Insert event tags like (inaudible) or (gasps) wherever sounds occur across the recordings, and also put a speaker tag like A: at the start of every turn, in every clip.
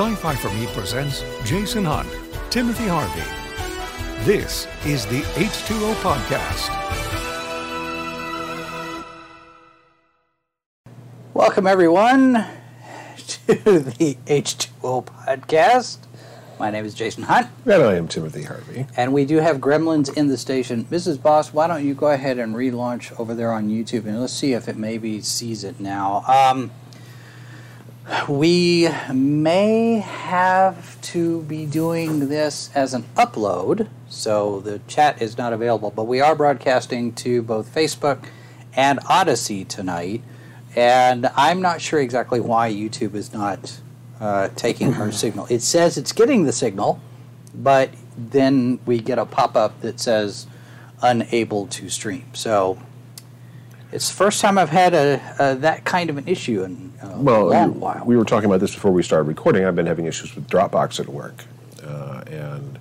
A: Sci Fi for Me presents Jason Hunt, Timothy Harvey. This is the H2O Podcast.
B: Welcome, everyone, to the H2O podcast. My name is Jason Hunt,
C: And I am Timothy Harvey.
B: and we do have gremlins in the station. Mrs. Boss, why don't you go ahead and relaunch over there on YouTube and let's see if it maybe sees it now. Um, we may have to be doing this as an upload, so the chat is not available, but we are broadcasting to both Facebook and Odysee tonight. And I'm not sure exactly why YouTube is not uh, taking our (clears throat) signal. It says it's getting the signal, but then we get a pop up that says unable to stream. So it's the first time I've had a, a that kind of an issue in a
C: Well,
B: long
C: you-
B: while.
C: we were talking about this before we started recording. I've been having issues with Dropbox at work. Uh, and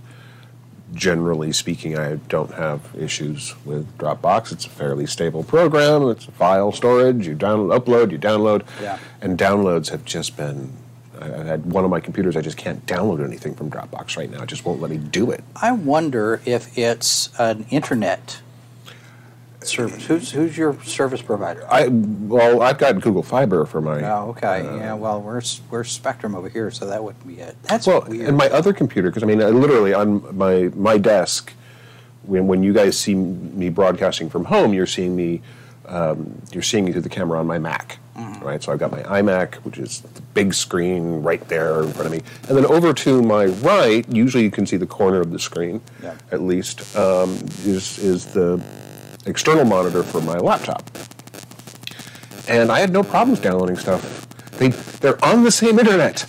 C: generally speaking, I don't have issues with Dropbox. It's a fairly stable program. It's a file storage. You download, upload, you download.
B: Yeah.
C: And downloads have just been. I had one of my computers. I just can't download anything from Dropbox right now. It just won't let me do it.
B: I wonder if it's an internet service. Who's who's your service provider?
C: I well, I've got Google Fiber for my.
B: Oh, okay. yeah. Well, we're we're Spectrum over here, so that wouldn't be it. That's
C: Well,
B: weird.
C: and my other computer, because I mean, I literally on my my desk, when when you guys see me broadcasting from home, you're seeing me, um, you're seeing me through the camera on my Mac, right? So I've got my iMac, which is the big screen right there in front of me, and then over to my right, usually you can see the corner of the screen,
B: Yeah.
C: at least, um, is is the external monitor for my laptop and I had no problems downloading stuff. They they're on the same internet.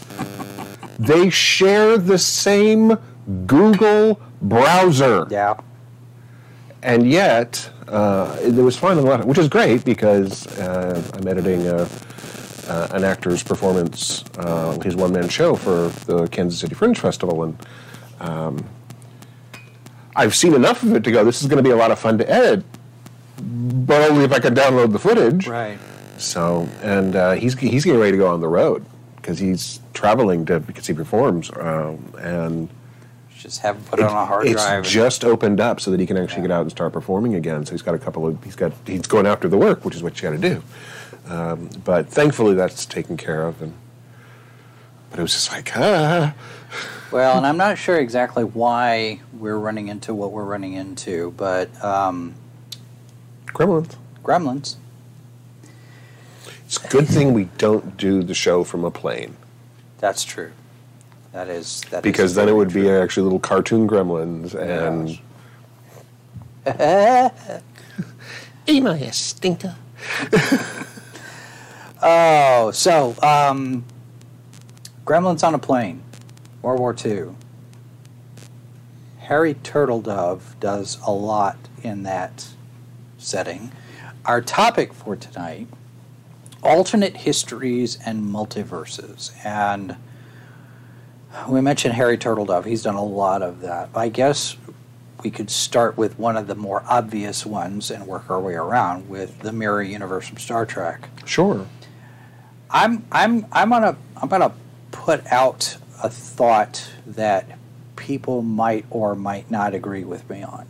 C: They share the same Google browser,
B: yeah.
C: and yet uh, it was fine on the laptop, which is great because uh, I'm editing a, uh, an actor's performance, uh, his one man show for the Kansas City Fringe Festival, and um, I've seen enough of it to go. This is going to be a lot of fun to edit, but only if I can download the footage.
B: Right.
C: So, and uh, he's he's getting ready to go on the road because he's traveling to because he performs, um, and
B: Just have put it on a hard
C: it's
B: drive. and-
C: just opened up so that he can actually
B: Yeah.
C: get out and start performing again. So he's got a couple of he's got he's going after the work, which is what you got to do. Um, but thankfully, that's taken care of, and but it was just like ah,
B: Well, and I'm not sure exactly why we're running into what we're running into, but um,
C: gremlins.
B: Gremlins.
C: It's a good thing we don't do the show from a plane
B: That's true. That is that is
C: because then it
B: very
C: would be actually little cartoon gremlins and.
D: Emo, (laughs) you stinker.
B: Oh, so um, Gremlins on a plane, World War II. Harry Turtledove does a lot in that setting. Our topic for tonight: alternate histories and multiverses, and we mentioned Harry Turtledove. He's done a lot of that. I guess we could start with one of the more obvious ones and work our way around with the mirror universe from Star Trek.
C: Sure.
B: I'm I'm I'm gonna I'm gonna put out a thought that people might or might not agree with me on.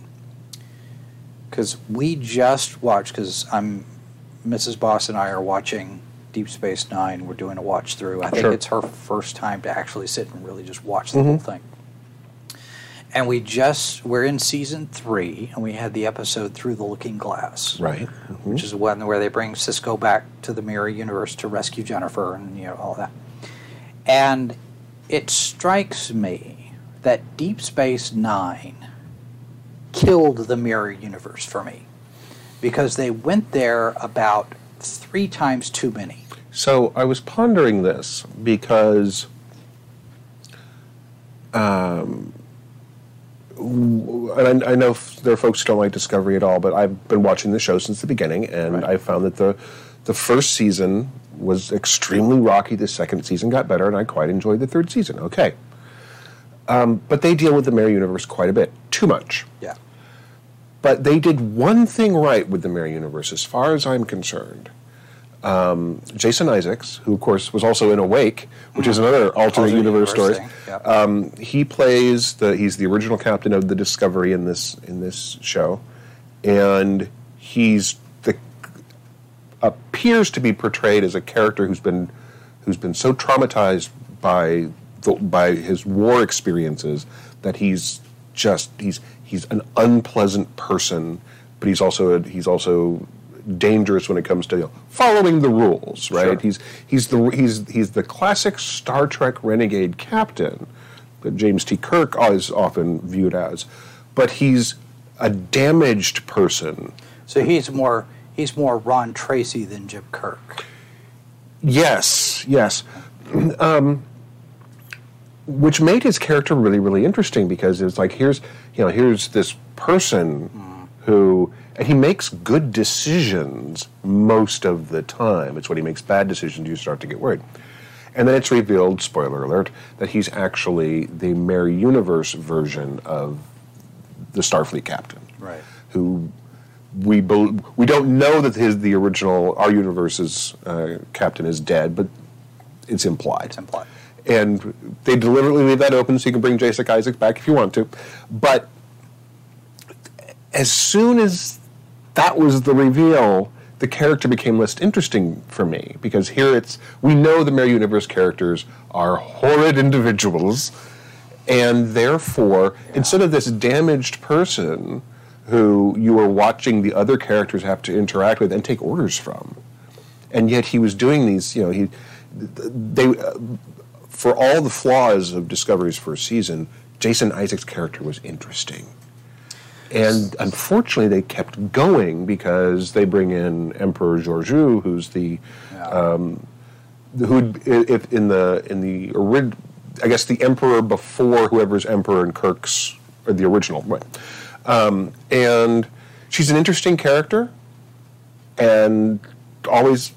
B: Because we just watched. Because I'm Mrs. Boss and I are watching Deep Space Nine. We're doing a watch through. I think
C: Sure.
B: it's her first time to actually sit and really just watch the mm-hmm. whole thing. And we just we're in season three, and we had the episode through the Looking Glass
C: Right. Mm-hmm.
B: which is one where they bring Sisko back to the mirror universe to rescue Jennifer and you know all that. And it strikes me that Deep Space Nine killed the mirror universe for me because they went there about three times too many.
C: So I was pondering this because um, and I, I know there are folks who don't like Discovery at all, but I've been watching the show since the beginning, and
B: Right.
C: I found that the the first season was extremely rocky. The second season got better, and I quite enjoyed the third season. Okay, um, but they deal with the mirror universe quite a bit, too much.
B: Yeah.
C: But they did one thing right with the mirror universe, as far as I'm concerned. Um, Jason Isaacs, who of course was also in Awake, which is another alternate universe
B: universe
C: story.
B: yep.
C: Um, he plays the he's the original captain of the Discovery in this in this show, and he's the appears to be portrayed as a character who's been who's been so traumatized by by his war experiences that he's just he's he's an unpleasant person, but he's also a, he's also dangerous when it comes to you know, following the rules, right?
B: Sure.
C: He's he's the he's he's the classic Star Trek renegade captain that James T. Kirk is often viewed as, but he's a damaged person.
B: So he's more he's more Ron Tracey than Jim Kirk.
C: Yes, yes. (clears throat) um, which made his character really, really interesting because it's like here's you know here's this person who and he makes good decisions most of the time. It's when he makes bad decisions you start to get worried. And then it's revealed, spoiler alert, that he's actually the Mirror Universe version of the Starfleet captain.
B: Right.
C: Who we bel we don't know that his the original our universe's uh, captain is dead, but it's implied.
B: It's implied.
C: And they deliberately leave that open so you can bring Jason Isaacs back if you want to. But as soon as that was the reveal, the character became less interesting for me because here it's we know the Mirror Universe characters are horrid individuals, and therefore instead of this damaged person who you are watching the other characters have to interact with and take orders from, and yet he was doing these, you know, he they for all the flaws of Discovery's first season, Jason Isaac's character was interesting. And unfortunately, they kept going because they bring in Emperor Georgiou, who's the um, who if in the in the I guess the emperor before whoever's emperor in Kirk's or the original right. Um, and she's an interesting character and always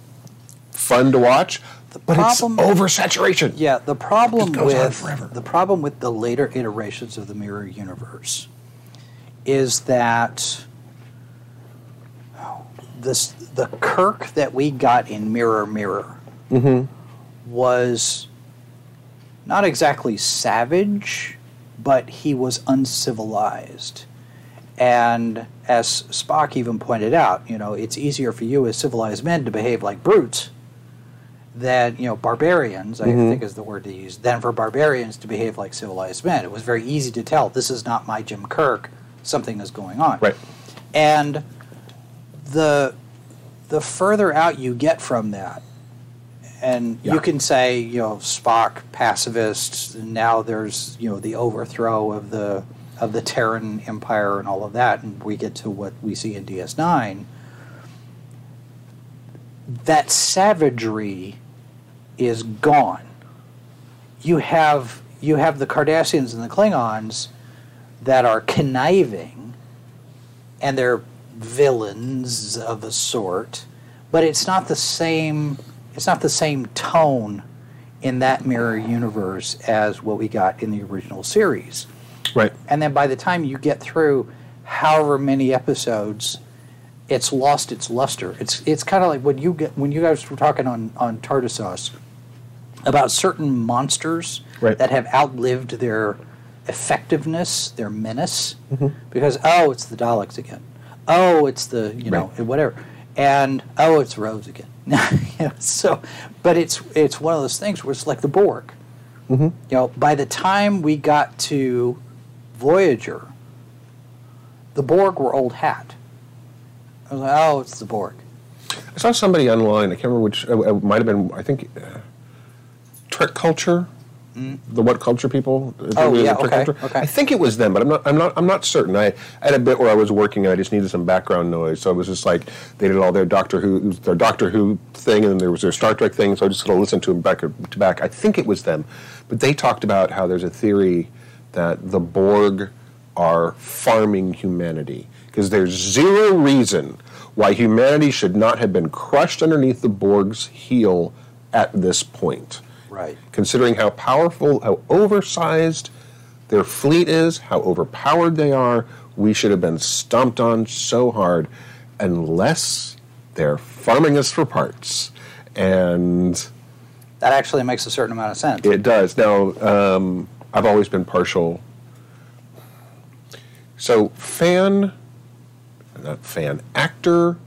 C: fun to watch. But
B: problem-
C: it's oversaturation.
B: Yeah, the problem
C: It goes on
B: with the problem with the later iterations of the mirror universe is that this the Kirk that we got in Mirror Mirror mm-hmm. was not exactly savage, but he was uncivilized. And as Spock even pointed out, you know, it's easier for you as civilized men to behave like brutes than you know barbarians i mm-hmm. think is the word to use than for barbarians to behave like civilized men it was very easy to tell this is not my jim kirk something is going on
C: Right.
B: and the the further out you get from that and
C: Yeah.
B: you can say you know spock pacifist and now there's you know the overthrow of the of the terran empire and all of that and we get to what we see in ds9 that savagery is gone. You have you have the Cardassians and the Klingons that are conniving and they're villains of a sort, but it's not the same it's not the same tone in that mirror universe as what we got in the original series.
C: Right.
B: And then by the time you get through however many episodes, it's lost its luster. It's it's kind of like when you get when you guys were talking on on Tardisos about certain monsters
C: Right.
B: that have outlived their effectiveness, their menace,
C: Mm-hmm.
B: because oh, it's the Daleks again. Oh, it's the you know
C: Right.
B: whatever, and oh, it's Rose again. (laughs) You know, so, but it's it's one of those things where it's like the Borg.
C: Mm-hmm.
B: You know, by the time we got to Voyager, the Borg were old hat. I was like, oh, it's the Borg.
C: I saw somebody online. I can't remember which. uh, It might have been. I think uh, Trek Culture. The what culture people? I think
B: Oh,
C: it was
B: yeah, okay,
C: Culture.
B: okay.
C: I think it was them, but I'm not. I'm not. I'm not certain. I, I had a bit where I was working. and I just needed some background noise, so it was just like they did all their Doctor Who, their Doctor Who thing, and then there was their Star Trek thing. So I just sort of listened to them back to back. I think it was them, but they talked about how there's a theory that the Borg are farming humanity because there's zero reason why humanity should not have been crushed underneath the Borg's heel at this point.
B: Right.
C: Considering how powerful, how oversized their fleet is, how overpowered they are, we should have been stomped on so hard unless they're farming us for parts. and
B: That actually makes a certain amount of sense.
C: it does. Now, um, I've always been partial. So, fan, not fan, actor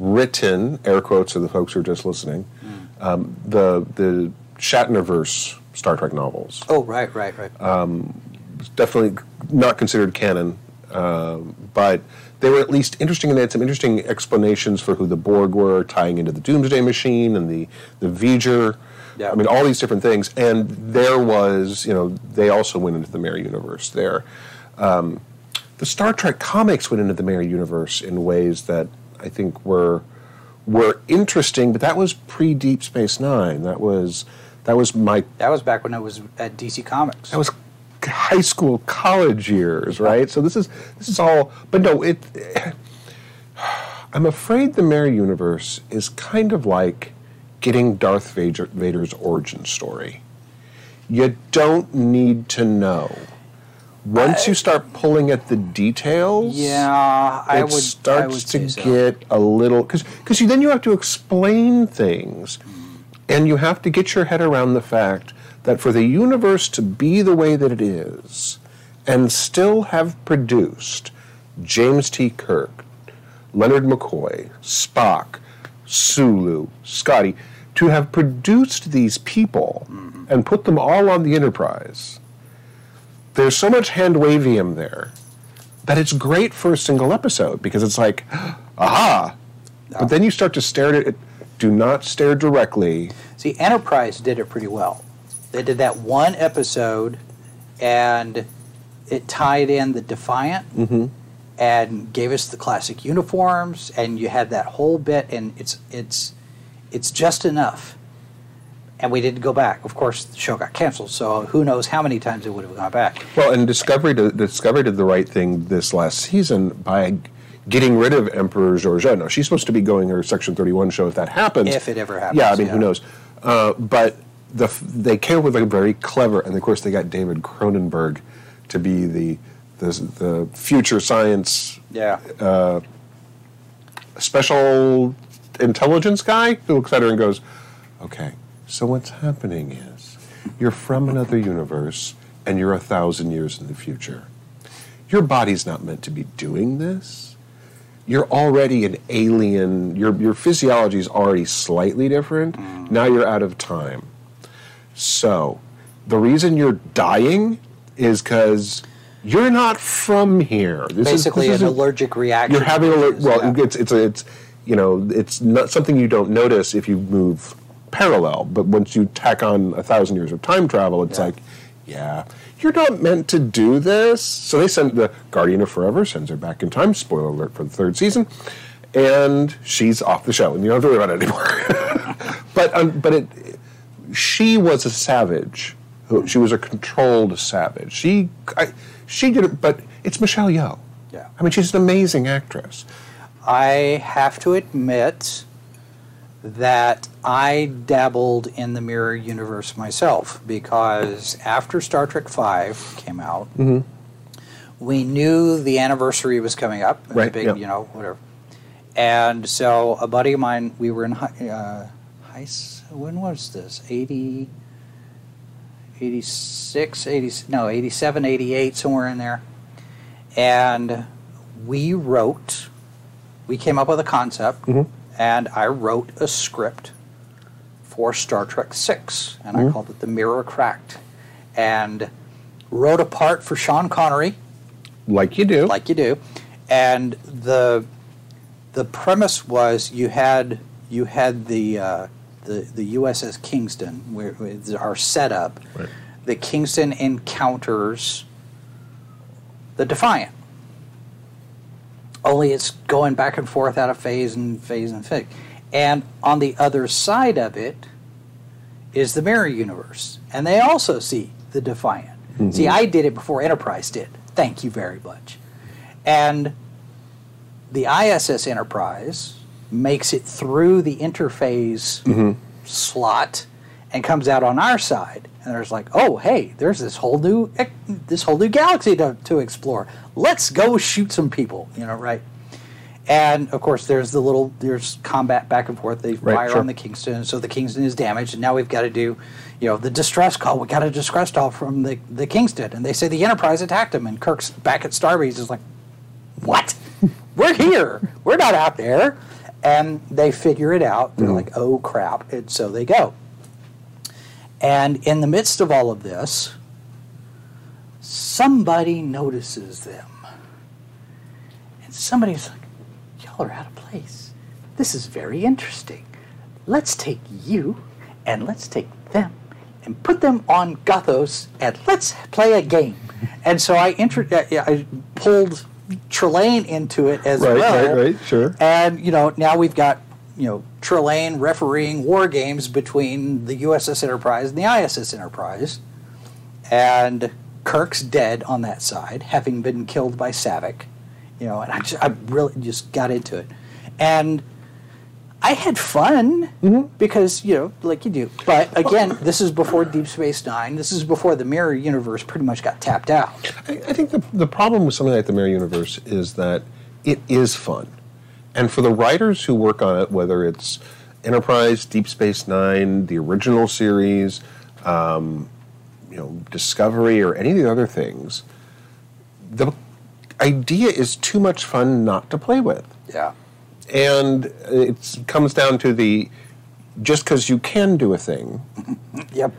C: written, air quotes for the folks who are just listening, um, the, the Shatnerverse Star Trek novels.
B: oh, right, right, right.
C: It's definitely not considered canon, um, but they were at least interesting and they had some interesting explanations for who the Borg were, tying into the Doomsday Machine and the the V'ger.
B: Yeah.
C: I mean, all these different things. And there was, you know, they also went into the Mirror Universe there. Um, the Star Trek comics went into the Mirror Universe in ways that I think were were interesting, but that was pre Deep Space Nine. That was that was my
B: that was back when I was at DC Comics.
C: that was high school college years right so this is this is all but no it (sighs) i'm afraid the mirror universe is kind of like getting darth vader, vader's origin story you don't need to know once you start pulling at the details
B: yeah, I
C: it
B: would.
C: starts
B: I would
C: to
B: so.
C: get a little because because then you have to explain things, and you have to get your head around the fact that for the universe to be the way that it is, and still have produced James T. Kirk, Leonard McCoy, Spock, Sulu, Scotty, to have produced these people and put them all on the Enterprise. There's so much hand wavium there that it's great for a single episode because it's like, (gasps) aha. But then you start to stare at it. Do not stare directly.
B: See, Enterprise did it pretty well. They did that one episode, and it tied in the Defiant, mm-hmm. and gave us the classic uniforms, and you had that whole bit, and it's it's it's just enough. And we didn't go back. Of course, the show got canceled, so who knows how many times it would have gone back.
C: Well, and Discovery did, Discovery did the right thing this last season by getting rid of Emperor Georgiou. Now she's supposed to be going her Section Thirty One show if that happens.
B: If it ever happens,
C: Yeah, I mean,
B: yeah.
C: who knows? Uh, but the f- they came up with a very clever, and of course they got David Cronenberg to be the the, the future science
B: Yeah.
C: special intelligence guy who looks at her and goes, "Okay, so what's happening is you're from another universe and you're a thousand years in the future. Your body's not meant to be doing this. You're already an alien. Your your physiology is already slightly different. Mm. Now you're out of time. So, the reason you're dying is because." You're not from here. This is-
B: Basically,
C: this
B: an
C: isn't-
B: allergic reaction.
C: you're having a
B: to
C: li-
B: this,
C: well.
B: yeah.
C: It's it's a, it's you know it's not something you don't notice if you move parallel, but once you tack on a thousand years of time travel, it's
B: Yeah.
C: like, yeah, you're not meant to do this. So they send the Guardian of Forever sends her back in time. Spoiler alert for the third season, and she's off the show, and you don't have to worry about it anymore. (laughs) but um, but it, she was a savage. She was a controlled savage. She I, she did it, but it's Michelle Yeoh.
B: Yeah.
C: I mean, she's an amazing actress.
B: I have to admit that I dabbled in the mirror universe myself because after Star Trek Five came out,
C: Mm-hmm.
B: we knew the anniversary was coming up. It was a
C: Right,
B: big,
C: yeah.
B: you know, whatever. And so a buddy of mine, we were in high, uh, high when was this? 80, 86, 80, no, 87, 88, somewhere in there. And we wrote, we came up with a concept, and I wrote a script for Star Trek Six, and I called it The Mirror Cracked. And wrote a part for Sean Connery,
C: Like you do.
B: like you do, and the the premise was you had you had the uh, the the USS Kingston, where is our setup.
C: Right.
B: The Kingston encounters the Defiant. Only it's going back and forth out of phase and phase and phase. And on the other side of it is the mirror universe. And they also see the Defiant. Mm-hmm. See, I did it before Enterprise did. Thank you very much. And the ISS Enterprise makes it through the interphase mm-hmm. slot and comes out on our side. And there's like, oh, hey, there's this whole new this whole new galaxy to, to explore. Let's go shoot some people, you know, right? And of course, there's the little there's combat back and forth. They
C: Right,
B: fire
C: sure.
B: on the Kingston, so the Kingston is damaged, and now we've got to do, you know, the distress call. We got a distress call from the the Kingston, and they say the Enterprise attacked them, and Kirk's back at Starbase is like, what? (laughs) We're here. We're not out there. And they figure it out. They're like, oh crap. And so they go. And in the midst of all of this, somebody notices them. And somebody's like, y'all are out of place. This is very interesting. Let's take you and let's take them and put them on Gothos and let's play a game. And so I, intro- uh, I pulled Trelane into it as
C: Right,
B: well.
C: right, right, sure.
B: And you know now we've got you know Trelane refereeing war games between the USS Enterprise and the ISS Enterprise, and Kirk's dead on that side, having been killed by Saavik. You know, and I just, I really just got into it, and I had fun mm-hmm. because you know, like you do. But again, this is before Deep Space Nine. This is before the mirror universe pretty much got tapped out.
C: I, I think the, the problem with something like the Mirror Universe is that it is fun. And for the writers who work on it, whether it's Enterprise, Deep Space Nine, the original series, um, you know, Discovery, or any of the other things, the idea is too much fun not to play with.
B: Yeah.
C: And it comes down to the just because you can do a thing
B: Yep.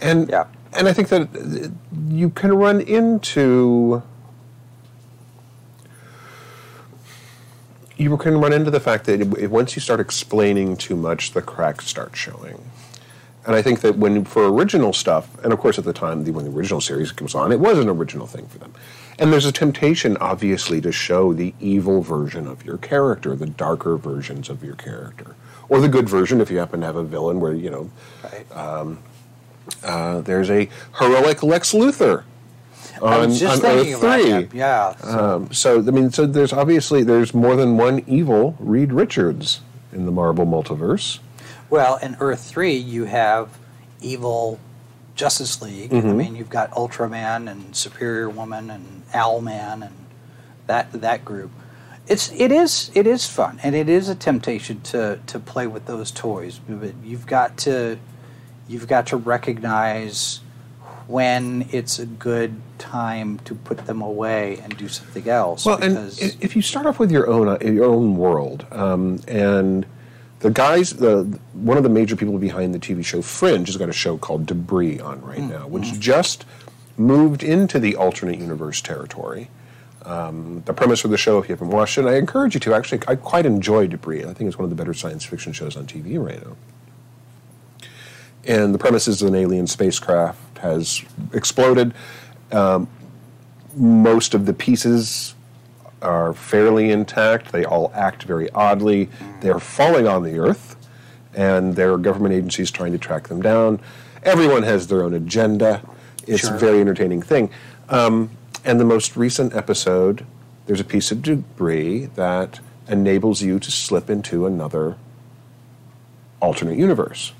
C: and
B: Yeah.
C: and I think that you can run into you can run into the fact that it- once you start explaining too much, the cracks start showing. And I think that when for original stuff, and of course at the time the, when the original series comes on, it was an original thing for them. And there's a temptation, obviously, to show the evil version of your character, the darker versions of your character, or the good version if you happen to have a villain where you know
B: Right.
C: uh, there's a heroic Lex Luthor on,
B: I was just
C: on
B: thinking
C: Earth Three.
B: Yeah. so-
C: Um, so I mean, so there's obviously there's more than one evil Reed Richards in the Marvel multiverse.
B: well, in Earth Three, you have evil Justice League. I mean, you've got Ultraman and Superior Woman and Owlman and that that group. It's it is it is fun and it is a temptation to to play with those toys, but you've got to you've got to recognize when it's a good time to put them away and do something else.
C: Well, and if you start off with your own uh, your own world, um, and the guys, the one of the major people behind the TV show Fringe has got a show called Debris on right now, which just moved into the alternate universe territory. Um, the premise of the show, if you haven't watched it, I encourage you to. Actually, I quite enjoy Debris. I think it's one of the better science fiction shows on TV right now. And the premise is an alien spacecraft has exploded. Um, most of the pieces are fairly intact. They all act very oddly. They're falling on the Earth, and there are government agencies trying to track them down. Everyone has their own agenda. It's
B: Sure.
C: a very entertaining thing. Um, and the most recent episode, there's a piece of debris that enables you to slip into another alternate universe.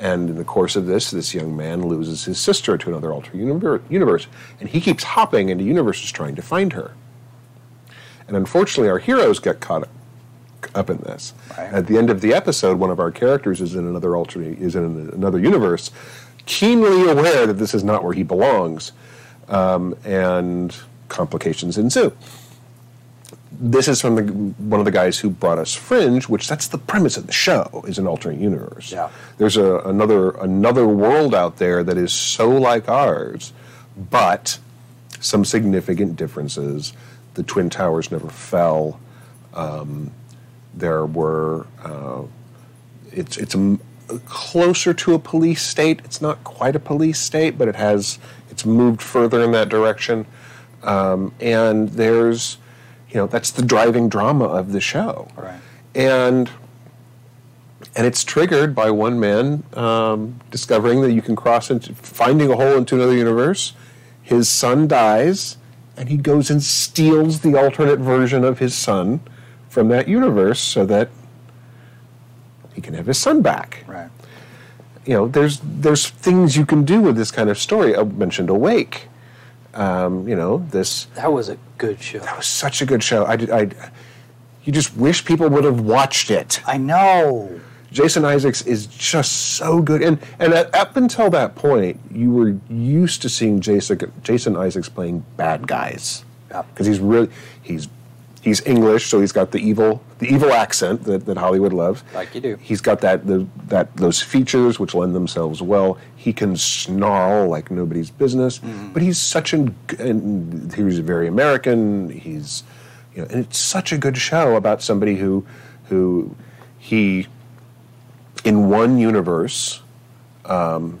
C: And in the course of this, this young man loses his sister to another alternate univer- universe, and he keeps hopping into universes trying to find her. And unfortunately, our heroes get caught up in this.
B: Right.
C: At the end of the episode, one of our characters is in another alternate is in another universe, keenly aware that this is not where he belongs, um, and complications ensue this is from the, one of the guys who brought us Fringe, which that's the premise of the show is an alternate universe.
B: Yeah.
C: There's a, another another world out there that is so like ours, but some significant differences. The twin towers never fell. Um, there were. Uh, it's it's a, closer to a police state. It's not quite a police state, but it has it's moved further in that direction. Um, and there's, you know, that's the driving drama of the show.
B: Right.
C: And and it's triggered by one man um, discovering that you can cross into finding a hole into another universe. His son dies, and he goes and steals the alternate version of his son from that universe so that he can have his son back
B: right.
C: you know, there's there's things you can do with this kind of story. I mentioned Awake. Um, you know, this
B: That was a good show.
C: that was such a good show. I I, you just wish people would have watched it.
B: I know.
C: Jason Isaacs is just so good, and and at, up until that point, you were used to seeing Jason Jason Isaacs playing bad guys because he's really he's he's English, so he's got the evil the evil accent that, that Hollywood loves.
B: Like you do.
C: He's got that the, that those features which lend themselves well. He can snarl like nobody's business,
B: Mm-hmm.
C: but he's such an and he's very American. He's you know, and it's such a good show about somebody who who he in one universe, um,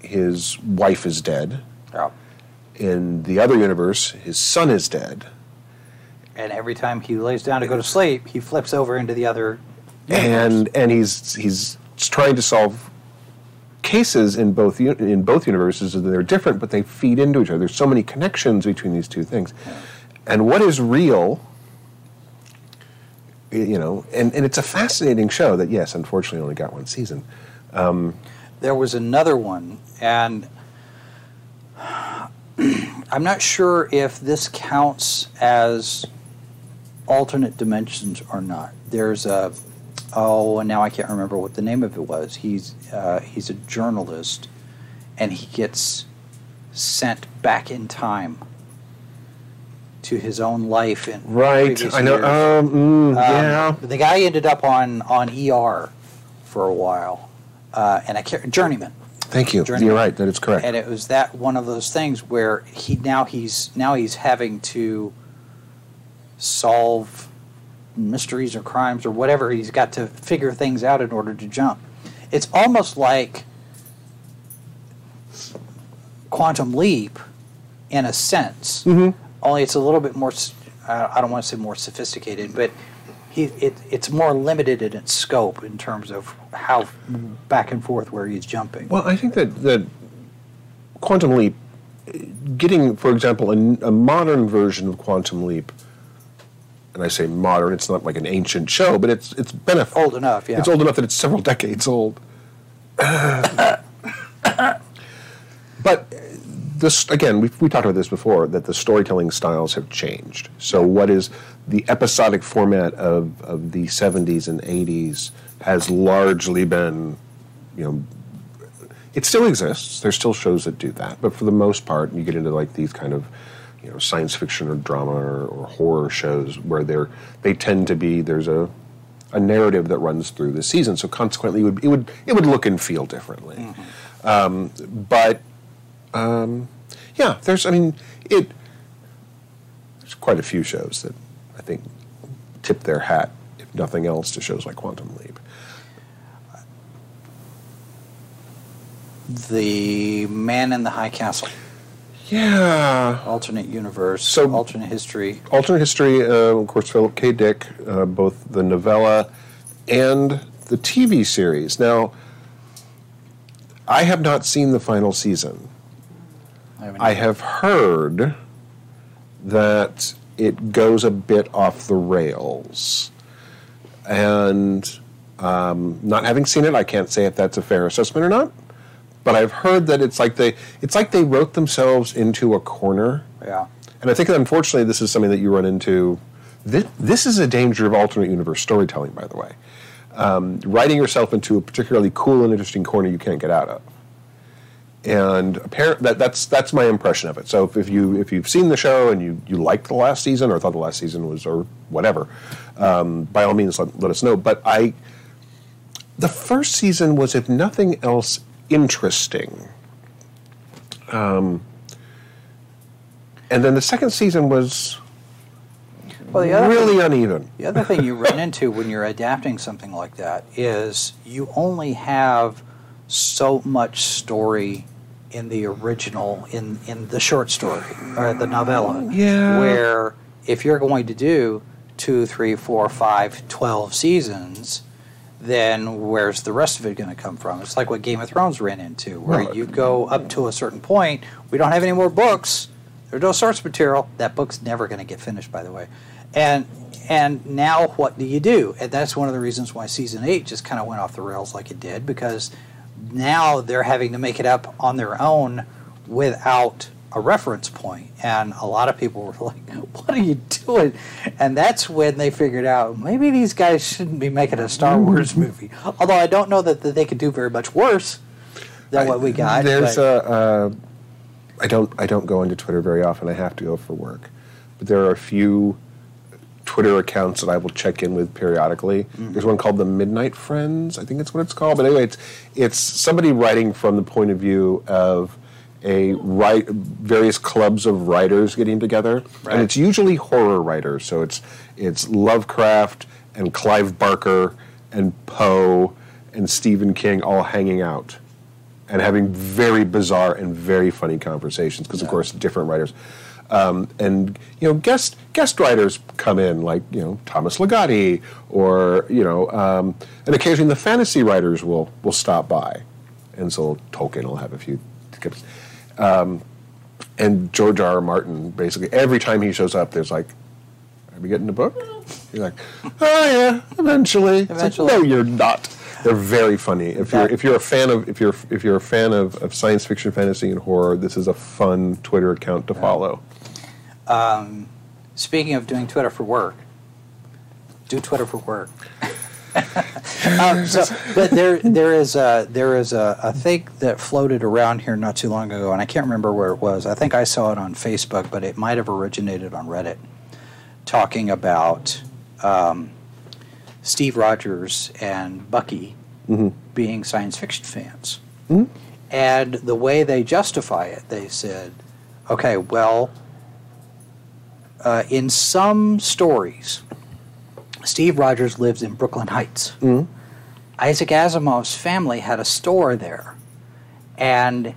C: his wife is dead.
B: Yeah.
C: In the other universe, his son is dead.
B: And every time he lays down to go to sleep, he flips over into the other. universe.
C: and and he's he's trying to solve cases in both in both universes they're different but they feed into each other there's so many connections between these two things and what is real you know and, and it's a fascinating show that yes unfortunately only got one season um,
B: there was another one, and I'm not sure if this counts as alternate dimensions or not. There's a oh, and now I can't remember what the name of it was. He's uh, he's a journalist, and he gets sent back in time to his own life in
C: right i know
B: years.
C: um, mm,
B: Um,
C: yeah
B: The guy ended up on on ER for a while, uh, and I can't journeyman.
C: thank you
B: Journey.
C: you're right that is correct
B: And it was that one of those things where he now he's now he's having to solve mysteries or crimes or whatever. He's got to figure things out in order to jump. It's almost like Quantum Leap, in a sense.
C: Mm-hmm.
B: Only it's a little bit more. I don't want to say more sophisticated, but he it, it's more limited in its scope in terms of how back and forth where he's jumping.
C: Well, I think that that Quantum Leap, getting, for example, a, a modern version of Quantum Leap, and I say modern, it's not like an ancient show, but it's it's been a,
B: Old enough, yeah.
C: It's old enough that it's several decades old. (coughs) but uh, this again, we we talked about this before that the storytelling styles have changed. So, what is the episodic format of of the '70s and '80s has largely been, you know, it still exists. There's still shows that do that, but for the most part, you get into like these kind of, you know, science fiction or drama or, or horror shows where they're they tend to be there's a a narrative that runs through the season. So consequently, it would it would it would look and feel differently. Um, but um, yeah, there's I mean it. There's quite a few shows that I think tip their hat, if nothing else, to shows like Quantum Leap.
B: the Man in the High Castle,
C: Yeah,
B: alternate universe,
C: So-
B: alternate history.
C: alternate history, uh, of course, Philip K. Dick, uh, both the novella and the TV series. Now, I have not seen the final season.
B: haven't
C: I have heard that it goes a bit off the rails. And um, not having seen it, I can't say if that's a fair assessment or not. But I've heard that it's like they it's like they wrote themselves into a corner.
B: Yeah.
C: And I think that unfortunately this is something that you run into. This, this is a danger of alternate universe storytelling, by the way. Um, writing yourself into a particularly cool and interesting corner you can't get out of. And apparent that that's that's my impression of it. So if, if you if you've seen the show and you you liked the last season or thought the last season was or whatever, um, by all means let, let us know. But I, the first season was if nothing else interesting. Um, and then the second season was
B: Well, the other
C: really uneven.
B: The other thing you run into when you're adapting something like that is you only have so much story in the original, in, in the short story or the novella.
C: Yeah.
B: Where if you're going to do two, three, four, five, twelve seasons, then where's the rest of it going to come from? It's like what Game of Thrones ran into, where
C: Well,
B: you go up to a certain point. We don't have any more books. There's no source material. That book's never going to get finished, by the way. And and now what do you do? And that's one of the reasons why season eight just kind of went off the rails like it did, because now they're having to make it up on their own without a reference point, and a lot of people were (laughs) like, "What are you doing?" And that's when they figured out maybe these guys shouldn't be making a Star Wars (laughs) movie. Although I don't know that, that they could do very much worse than what we got.
C: There's
B: but-
C: a. Uh, I don't. I don't go into Twitter very often. I have to go for work, but there are a few Twitter accounts that I will check in with periodically.
B: Mm-hmm.
C: There's one called the Midnight Friends. I think that's what it's called. But anyway, it's it's somebody writing from the point of view of a write various clubs of writers getting together,
B: Right.
C: and it's usually horror writers. So it's it's Lovecraft and Clive Barker and Poe and Stephen King all hanging out and having very bizarre and very funny conversations because of course different writers um, and you know guest guest writers come in like you know Thomas Ligotti or you know um, and occasionally the fantasy writers will will stop by and so Tolkien will have a few tips. Um, and George R. R. Martin basically every time he shows up there's like are we getting a book you're like oh yeah eventually, It's like,
B: Eventually.
C: no you're not they're very funny if you're if you're a fan of if you're if you're a fan of, of science fiction fantasy and horror this is a fun Twitter account to follow
B: Speaking of doing Twitter for work, do Twitter for work. (laughs) (laughs) um, so, but there, there is a there is a, a thing that floated around here not too long ago, and I can't remember where it was. I think I saw it on Facebook, but it might have originated on Reddit, talking about um, Steve Rogers and Bucky being science fiction fans, and the way they justify it, they said, "Okay, well." uh, in some stories, Steve Rogers lives in Brooklyn Heights. Mm-hmm. Isaac Asimov's family had a store there, and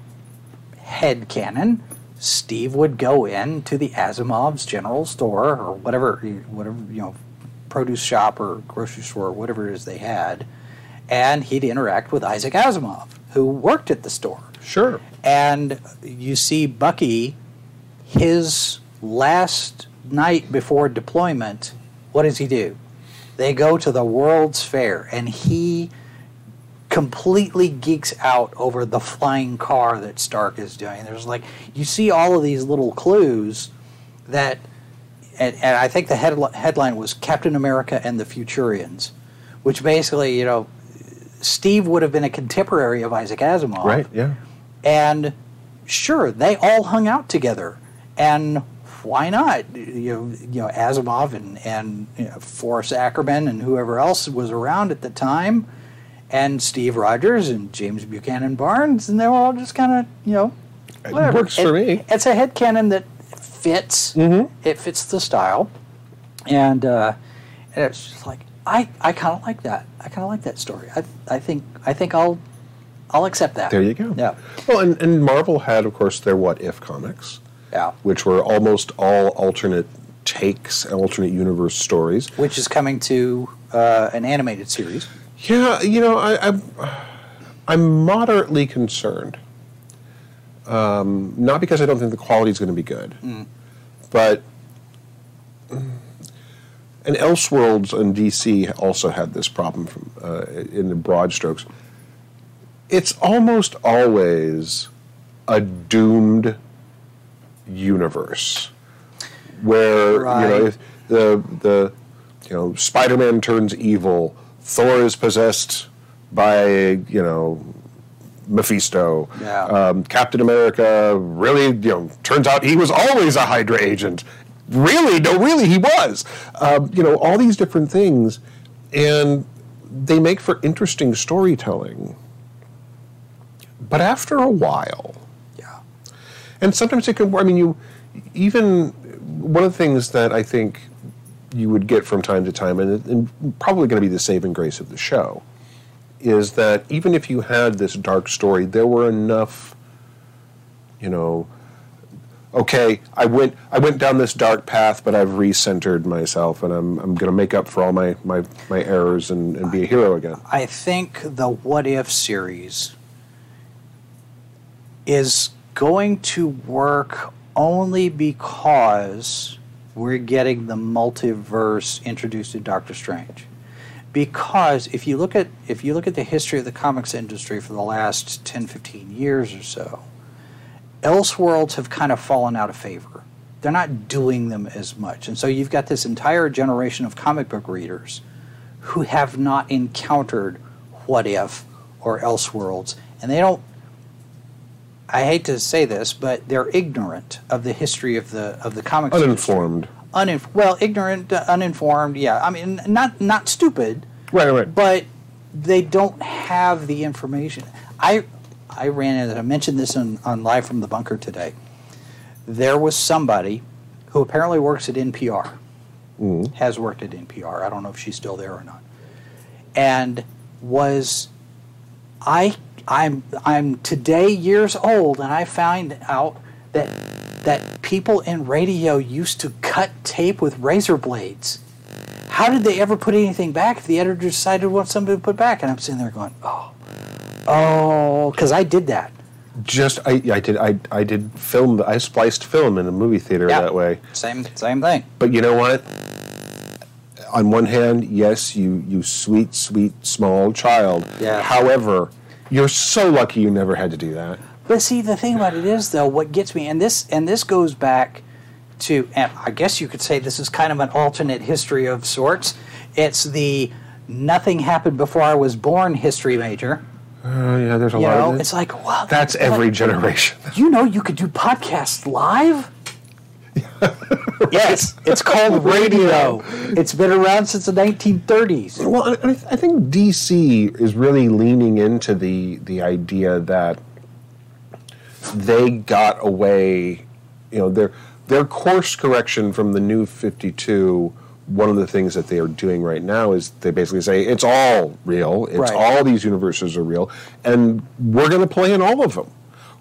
B: head canon, Steve would go in to the Asimov's general store or whatever, whatever you know, produce shop or grocery store, or whatever it is they had, and he'd interact with Isaac Asimov, who worked at the store.
C: sure
B: And you see Bucky, his last night before deployment, what does he do? They go to the World's Fair, and he completely geeks out over the flying car that Stark is doing. There's like, you see all of these little clues that, and, and I think the headli- headline was Captain America and the Futurians, which basically, you know, Steve would have been a contemporary of Isaac Asimov.
C: Right yeah.
B: And sure they all hung out together. And why not? You know, you know Asimov and and you know, Forrest Ackerman and whoever else was around at the time and Steve Rogers and James Buchanan Barnes and they were all just kind of you know
C: It works for
B: It-
C: me.
B: it's a head headcanon that fits. It fits the style. And uh, and it's just like I, I kind of like that. I kind of like that story. I, I think I think I'll I'll accept that.
C: There you go.
B: Yeah.
C: Well and, and Marvel had of course their what if comics
B: yeah
C: which were almost all alternate takes alternate universe stories
B: which is coming to uh, an animated series.
C: Yeah, you know, I, I'm, I'm moderately concerned. Um, not because I don't think the quality is going to be good, but and Elseworlds and DC also had this problem from uh, in the broad strokes. It's almost always a doomed universe where you know the the you know Spider-Man turns evil, Thor is possessed by you know Mephisto.
B: Yeah.
C: Um, Captain America really you know turns out he was always a Hydra agent. Really, no, really he was. Um, you know all these different things, and they make for interesting storytelling. But after a while. And sometimes it can. I mean, you even one of the things that I think you would get from time to time, and, and probably going to be the saving grace of the show, is that even if you had this dark story, there were enough, you know. Okay, I went I went down this dark path, but I've recentered myself, and I'm I'm going to make up for all my my, my errors and, and be a hero again.
B: I think the What If series is going to work only because we're getting the multiverse introduced in Doctor Strange. Because if you look at if you look at the history of the comics industry for the last 10 15 years or so, Elseworlds have kind of fallen out of favor. They're not doing them as much. And so you've got this entire generation of comic book readers who have not encountered What If or Elseworlds. And they don't I hate to say this, but they're ignorant of the history of the of the comics.
C: Uninformed.
B: Uninf- well, ignorant, uh, uninformed. Yeah, I mean, not not stupid,
C: Right, right.
B: but they don't have the information. I I ran into. I mentioned this on, on live from the bunker today. There was somebody who apparently works at NPR, has worked at NPR. I don't know if she's still there or not, and was I I'm I'm today years old, and I find out that that people in radio used to cut tape with razor blades. How did they ever put anything back if the editor decided what somebody to put back? And I'm sitting there going, oh, oh, because I did that.
C: Just I, I did I, I did film I spliced film in a movie theater
B: Yeah.
C: that way.
B: Same same thing.
C: But you know what? On one hand, yes, you you sweet sweet small child.
B: Yeah.
C: However, you're so lucky you never had to do that.
B: But see, the thing about it is, though, what gets me, and this and this goes back to, and I guess you could say this is kind of an alternate history of sorts. It's the nothing happened before I was born history major.
C: Oh yeah, there's a
B: You
C: lot
B: know,
C: of it.
B: it's like, wow,
C: That's every generation.
B: You know, you could do podcasts live. (laughs) (laughs) yes, it's called (laughs) radio. It's been around since the 1930s.
C: Well, I, I think DC is really leaning into the the idea that they got away. You know, their their course correction from the new Fifty Two. One of the things that they are doing right now is they basically say it's all real. It's
B: Right.
C: all these universes are real, and we're going to play in all of them.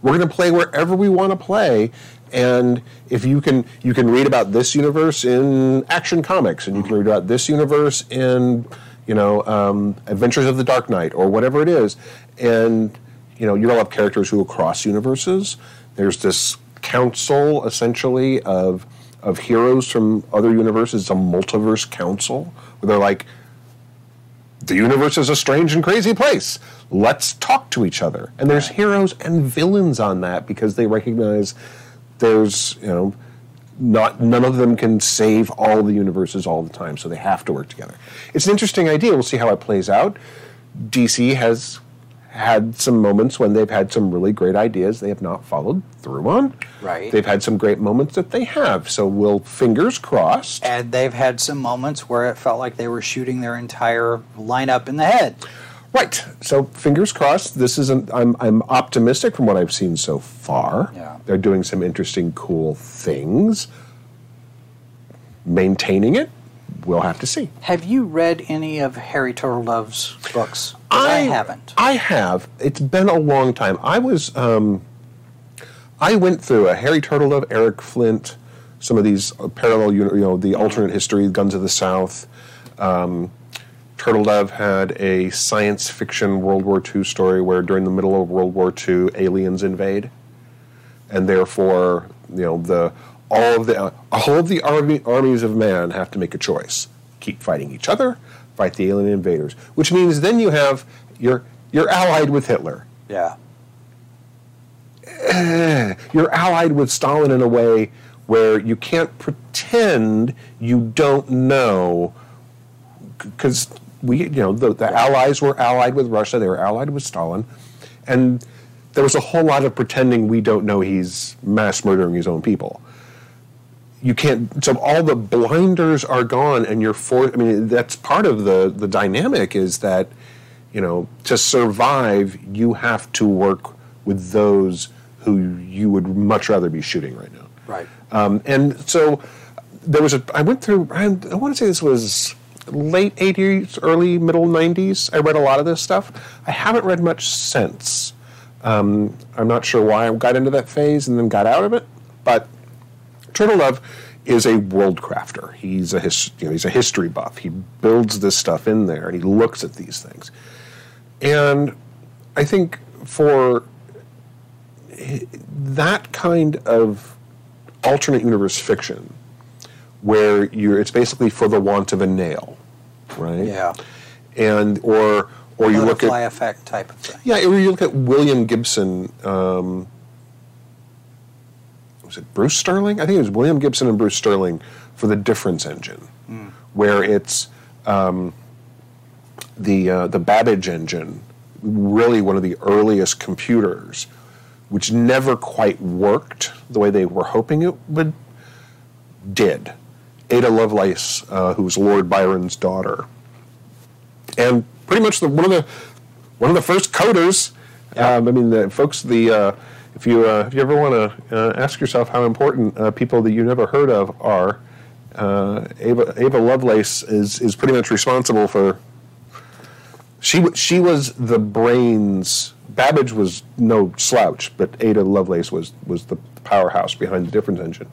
C: We're going to play wherever we want to play. And if you can, you can read about this universe in Action Comics, and you can read about this universe in, you know, um, Adventures of the Dark Knight or whatever it is. And you know, you'll have characters who cross universes. There's this council essentially of of heroes from other universes. It's a multiverse council where they're like, the universe is a strange and crazy place. Let's talk to each other. And there's heroes and villains on that because they recognize there's, you know, not none of them can save all the universes all the time, so they have to work together. It's an interesting idea. We'll see how it plays out. DC has had some moments when they've had some really great ideas they have not followed through on.
B: Right.
C: They've had some great moments that they have. So we'll fingers crossed.
B: And they've had some moments where it felt like they were shooting their entire lineup in the head.
C: Right. So fingers crossed. This isn't. I'm. I'm optimistic from what I've seen so far.
B: Yeah.
C: They're doing some interesting, cool things. Maintaining it, we'll have to see.
B: Have you read any of Harry Turtledove's books? 'Cause I, haven't.
C: I have. It's been a long time. I was. Um, I went through a Harry Turtledove, Eric Flint, some of these parallel, you know, the alternate history, Guns of the South. Um, Turtledove had a science fiction World War II story where during the middle of World War II, aliens invade, and therefore, you know, the all of the all of the army, armies of man have to make a choice: keep fighting each other, fight the alien invaders. Which means then you have you're you're allied with Hitler.
B: Yeah.
C: Eh, you're allied with Stalin in a way where you can't pretend you don't know because we, you know, the, the Allies were allied with Russia, they were allied with Stalin, and there was a whole lot of pretending we don't know he's mass murdering his own people. You can't. So all the blinders are gone, and you're for. I mean, that's part of the the dynamic is that, you know, to survive, you have to work with those who you would much rather be shooting right now.
B: Right.
C: Um, and so there was a. I went through. I, I want to say this was late '80s, early middle '90s. I read a lot of this stuff. I haven't read much since. Um, I'm not sure why I got into that phase and then got out of it, but Turtledove is a world crafter. He's a his, you know, he's a history buff. He builds this stuff in there and he looks at these things. And I think for that kind of alternate universe fiction where you're it's basically for the want of a nail, right?
B: Yeah.
C: And or or you look
B: Butterfly
C: at
B: effect type of thing.
C: yeah, or you look at William Gibson. Um, was it Bruce Sterling? I think it was William Gibson and Bruce Sterling for the difference engine, where it's um, the uh, the Babbage engine, really one of the earliest computers, which never quite worked the way they were hoping it would. Did Ada Lovelace, uh, who was Lord Byron's daughter, and pretty much the one of the one of the first coders. Um, I mean, the folks, the uh, if you uh, if you ever want to uh, ask yourself how important uh, people that you never heard of are, uh, Ava, Ava Lovelace is is pretty much responsible for. She she was the brains. Babbage was no slouch, but Ada Lovelace was was the powerhouse behind the difference engine.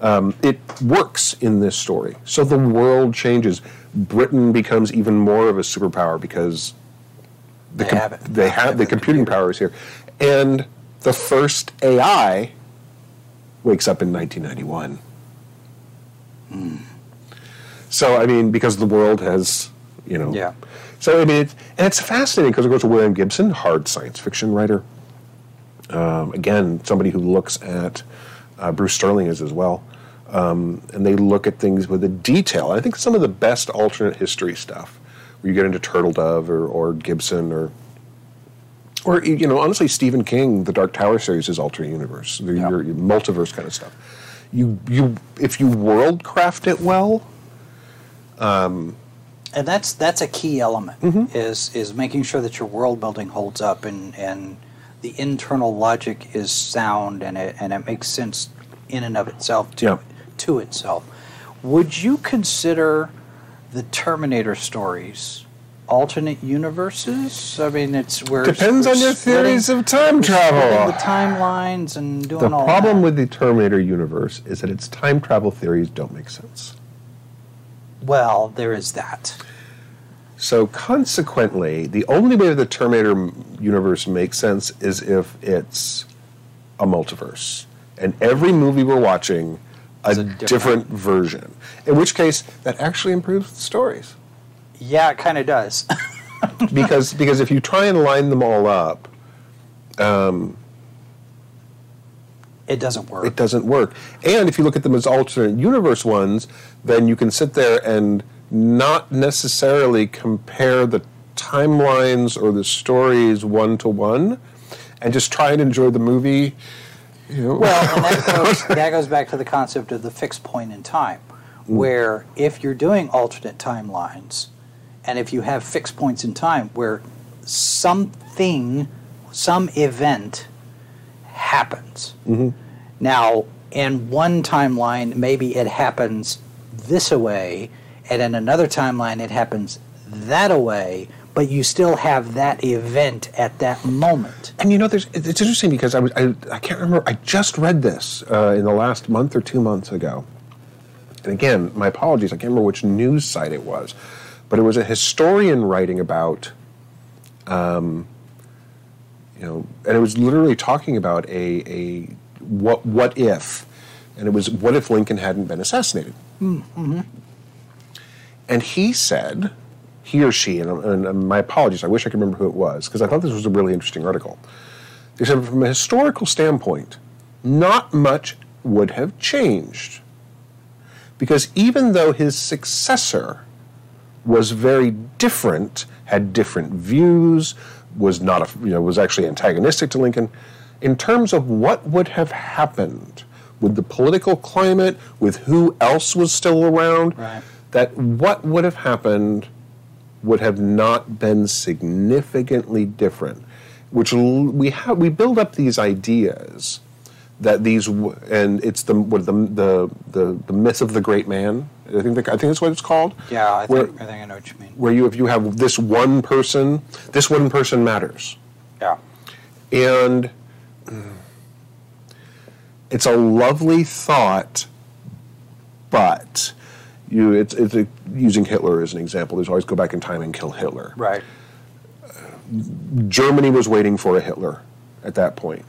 C: Um, it works in this story, so the world changes. Britain becomes even more of a superpower because the
B: They
C: com-
B: have.
C: They have the
B: the
C: computing power is here, and the first AI wakes up in 1991. So I mean, because the world has, you know,
B: Yeah.
C: So I mean, it's, and it's fascinating because it goes to William Gibson, hard science fiction writer. Um, again, somebody who looks at uh, Bruce Sterling is as well, um, and they look at things with a detail. I think some of the best alternate history stuff, where you get into Turtledove or, or Gibson or or you know, honestly, Stephen King, the Dark Tower series is alternate universe, the,
B: Yeah.
C: your, your multiverse kind of stuff. You you if you world craft it well,
B: and that's that's a key element
C: Mm-hmm.
B: is is making sure that your world building holds up and and the internal logic is sound and it and it makes sense in and of itself to
C: Yeah.
B: to itself. Would you consider the Terminator stories alternate universes? I mean, it's where
C: Depends on your theories of time travel.
B: the timelines and doing
C: The
B: all
C: problem
B: that.
C: with the Terminator universe is that its time travel theories don't make sense.
B: well, there is that.
C: So consequently, the only way the Terminator universe makes sense is if it's a multiverse, and every movie we're watching a,
B: a
C: different,
B: different-
C: version. In which case, that actually improves the stories
B: Yeah, it kind of does. (laughs)
C: because because if you try and line them all up, um,
B: it doesn't work.
C: it doesn't work. And if you look at them as alternate universe ones, then you can sit there and not necessarily compare the timelines or the stories one to one, and just try and enjoy the movie. You know,
B: Well, that (laughs) goes, that goes back to the concept of the fixed point in time, mm. where if you're doing alternate timelines, and if you have fixed points in time where something, some event happens. Now, in one timeline, maybe it happens this away, and in another timeline, it happens that away, but you still have that event at that moment.
C: And you know, there's it's it's interesting because I was I, I can't remember. I just read this uh, in the last month or two months ago. And again, my apologies. I can't remember which news site it was, but it was a historian writing about, um, you know, and it was literally talking about a a what what if, and it was what if Lincoln hadn't been assassinated. And he said, he or she, and, and my apologies, I wish I could remember who it was, because I thought this was a really interesting article. They said, from a historical standpoint, not much would have changed. Because even though his successor was very different, had different views, was not a, you know, was actually antagonistic to Lincoln, in terms of what would have happened with the political climate, with who else was still around,
B: Right.
C: that what would have happened would have not been significantly different. Which we have, we build up these ideas that these, and it's the what the the the, the myth of the great man. I think the, I think that's what it's called.
B: Yeah, I
C: Where-
B: think, I think I know what you mean.
C: where you if you have this one person, this one person matters,
B: Yeah.
C: and mm, it's a lovely thought, but you it's it's a, using Hitler as an example. There's always go back in time and kill Hitler.
B: Right.
C: Germany was waiting for a Hitler at that point.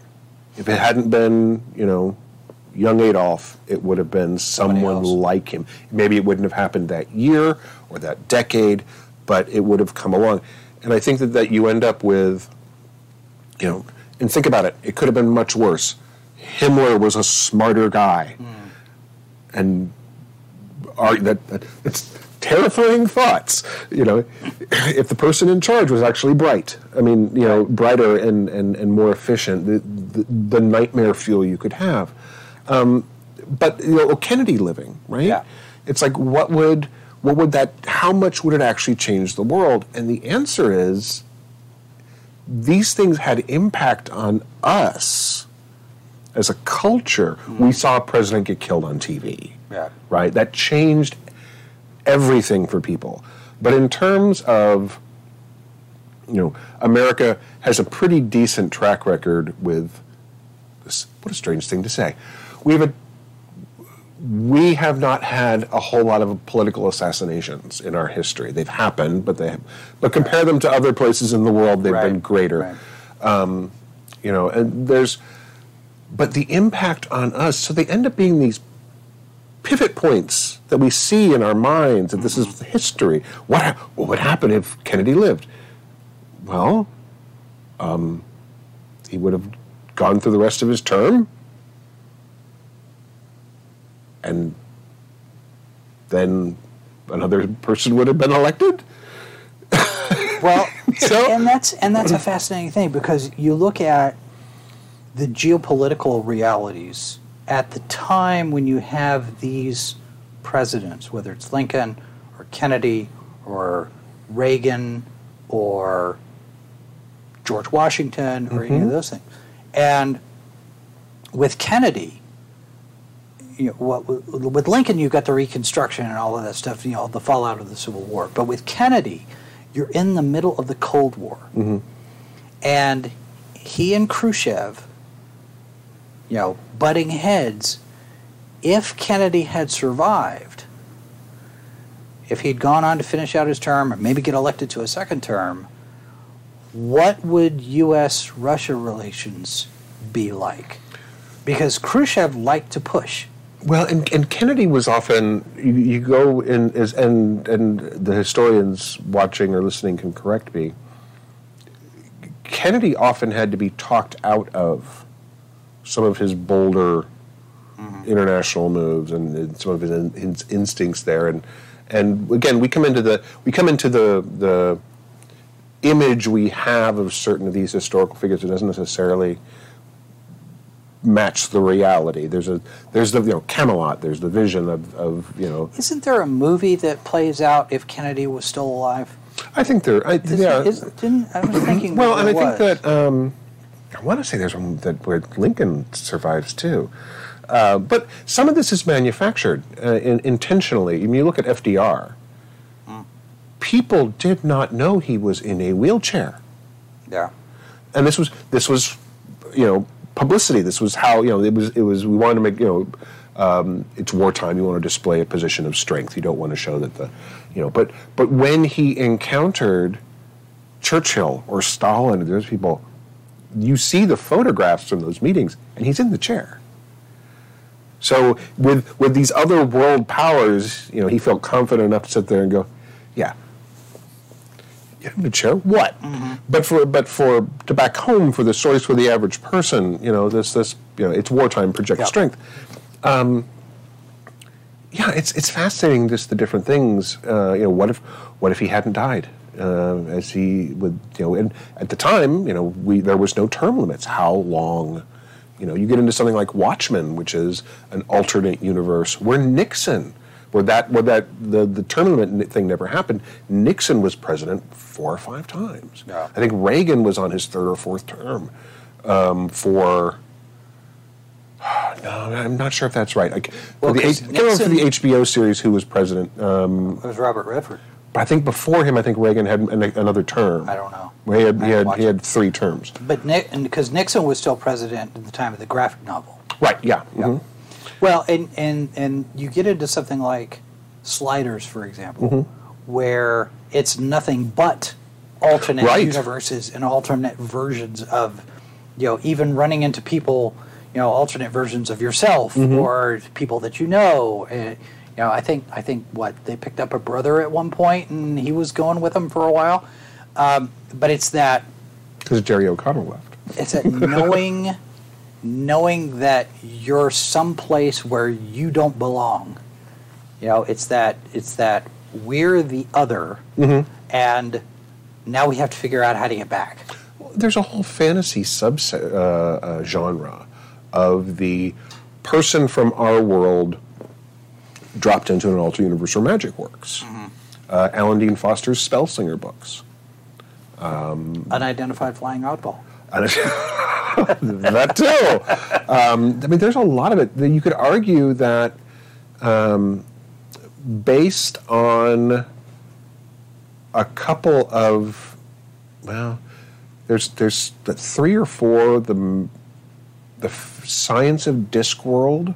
C: If it hadn't been, you know, young Adolf, it would have been someone like him. Maybe it wouldn't have happened that year or that decade, but it would have come along. And I think that, that you end up with, you know, and think about it, it could have been much worse. Himmler was a smarter guy, hmm. and are that, that it's terrifying thoughts. You know, if the person in charge was actually bright, I mean, you know, brighter and and, and more efficient, the, the, the nightmare fuel you could have. Um, but you know, Kennedy living, right?
B: Yeah.
C: It's like what would what would that? How much would it actually change the world? And the answer is these things had impact on us as a culture. We saw a president get killed on TV.
B: Yeah.
C: Right? That changed everything for people. But in terms of, you know, America has a pretty decent track record with this. What a strange thing to say. We have a we have not had a whole lot of political assassinations in our history. They've happened, but they have, but compare them to other places in the world, they've been greater.
B: right.
C: You know, and there's but the impact on us, so they end up being these pivot points that we see in our minds that this is history. What, what would happen if Kennedy lived? Well, um, he would have gone through the rest of his term, and then another person would have been elected. (laughs)
B: Well,
C: So-
B: and that's and that's a fascinating thing because you look at the geopolitical realities at the time when you have these presidents, whether it's Lincoln or Kennedy or Reagan or George Washington or any of mm-hmm. those things, and with Kennedy, you know, what, with Lincoln, you've got the Reconstruction and all of that stuff, you know, the fallout of the Civil War. But with Kennedy, you're in the middle of the Cold War. Mm-hmm. And he and Khrushchev, you know, butting heads, if Kennedy had survived, if he'd gone on to finish out his term or maybe get elected to a second term, what would U.S. Russia relations be like? Because Khrushchev liked to push.
C: Well, and, and Kennedy was often you, you go in as and and the historians watching or listening can correct me. Kennedy often had to be talked out of some of his bolder mm-hmm. international moves and, and some of his, in, his instincts there, and and again we come into the we come into the the image we have of certain of these historical figures. It doesn't necessarily match the reality. There's a there's the you know Camelot. There's the vision of, of you know.
B: Isn't there a movie that plays out if Kennedy was still alive?
C: I think there. I,
B: Is-
C: yeah.
B: is- didn't, I was thinking.
C: well, and I
B: there
C: think that um, I want to say there's one that where Lincoln survives too. Uh, but some of this is manufactured uh, in, intentionally. I mean, you look at FDR.
B: Hmm.
C: People did not know he was in a wheelchair.
B: Yeah.
C: and this was this was you know publicity. This was how you know it was it was we wanted to make you know um, it's wartime. You want to display a position of strength. You don't want to show that the you know but but when he encountered churchill or stalin and those people you see the photographs from those meetings and he's in the chair. So with with these other world powers you know he felt confident enough to sit there and go yeah in a chair. What? But for but for to back home for the stories for the average person, you know, this this you know, it's wartime project
B: Yeah.
C: strength. Um, yeah, it's it's fascinating just the different things. Uh, you know, what if what if he hadn't died? Uh, as he would, you know, and at the time, you know, we there was no term limits. How long? You know, you get into something like Watchmen, which is an alternate universe where Nixon, where that where that the the term limit thing never happened. Nixon was president four or five times.
B: Yeah.
C: I think Reagan was on his third or fourth term um, for. (sighs) No, I'm not sure if that's right. Like,
B: Well,
C: for the,
B: 'cause
C: H- I can't remember for the HBO series who was president. Um,
B: It was Robert Redford.
C: but I think before him, I think Reagan had an, another term.
B: I don't know.
C: He had, he, had, he had three terms.
B: But because Nixon was still president at the time of the graphic novel.
C: Right. Yeah. mhm.
B: Well, and and and you get into something like Sliders, for example,
C: Mm-hmm.
B: where it's nothing but alternate
C: Right.
B: universes and alternate versions of, you know, even running into people, you know, alternate versions of yourself
C: Mm-hmm.
B: or people that you know. Uh, you know, I think I think what they picked up a brother at one point, and he was going with them for a while. Um, but it's that
C: Because Jerry O'Connell left.
B: it's that knowing (laughs) knowing that you're someplace where you don't belong. You know, it's that it's that we're the other, and now we have to figure out how to get back.
C: there's a whole fantasy subset uh, uh, genre of the person from our world dropped into an alternate universe where magic works. Uh, Alan Dean Foster's Spellsinger books.
B: Unidentified flying oddball. (laughs)
C: that too. Um, I mean, there's a lot of it. That You could argue that um, based on a couple of, well, there's there's the three or four the the science of Discworld,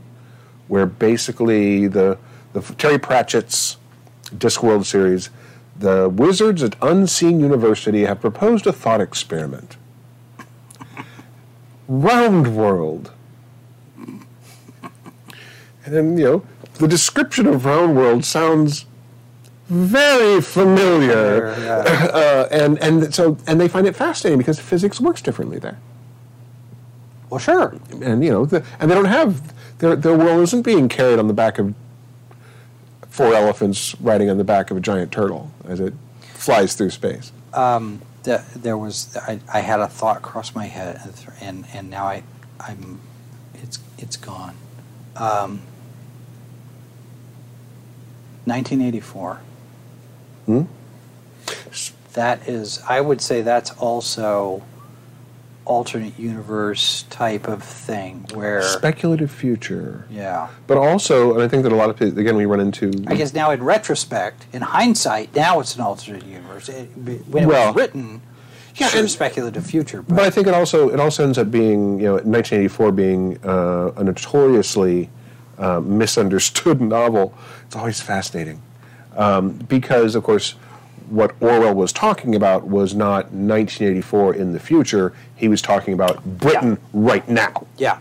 C: where basically the the Terry Pratchett's Discworld series, the wizards at Unseen University have proposed a thought experiment. Round world. And then, you know, the description of round world sounds very familiar. Uh, and, and so and they find it fascinating because physics works differently there.
B: Well, sure.
C: And you know, the, and they don't have their their world isn't being carried on the back of four elephants riding on the back of a giant turtle as it flies through space.
B: The, there was I, I had a thought cross my head, and and now I I'm it's it's gone. Um, 1984.
C: Hmm?
B: That is, I would say that's also alternate universe type of thing where
C: Speculative future.
B: yeah.
C: But also, and I think that a lot of people, again, we run into.
B: I guess now in retrospect, in hindsight, now it's an alternate universe. It, when it
C: Well,
B: was written,
C: yeah,
B: sure,
C: and-
B: speculative future,
C: But I think it also it also ends up being you know 1984 being uh, a notoriously uh, misunderstood (laughs) novel. It's always fascinating um, because of course what Orwell was talking about was not 1984 in the future. He was talking about Britain right now
B: yeah.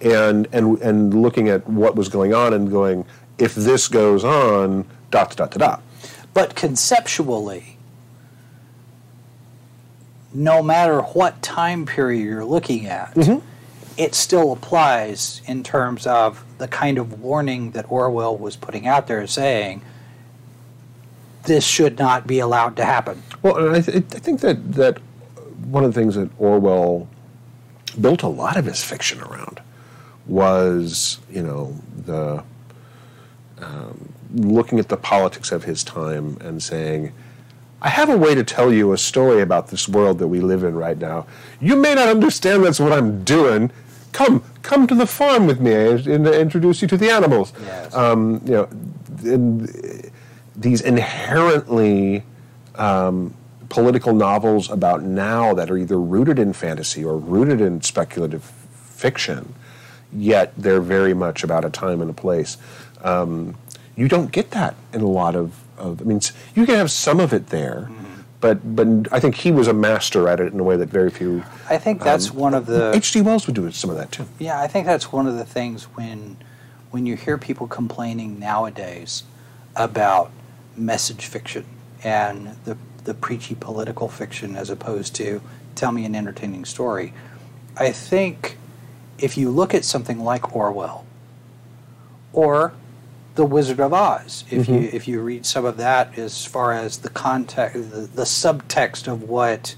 C: and and and looking at what was going on and going if this goes on dot dot dot dot.
B: But conceptually, no matter what time period you're looking at, mm-hmm. it still applies in terms of the kind of warning that Orwell was putting out there saying this should not be allowed to happen.
C: Well, and I, th- I think that that one of the things that Orwell built a lot of his fiction around was, you know, the um, looking at the politics of his time and saying, "I have a way to tell you a story about this world that we live in right now. You may not understand that's what I'm doing. Come, come to the farm with me and introduce you to the animals."
B: Yes.
C: Um, you know, and these inherently um, political novels about now that are either rooted in fantasy or rooted in speculative fiction, yet they're very much about a time and a place. Um, you don't get that in a lot of, of. I mean, you can have some of it there, but but I think he was a master at it in a way that very few.
B: I think that's one of the
C: H.G. Wells would do some of that too.
B: Yeah, I think that's one of the things when when you hear people complaining nowadays about message fiction and the the preachy political fiction as opposed to tell me an entertaining story. I think if you look at something like Orwell or The Wizard of Oz, if you if you read some of that as far as the context the, the subtext of what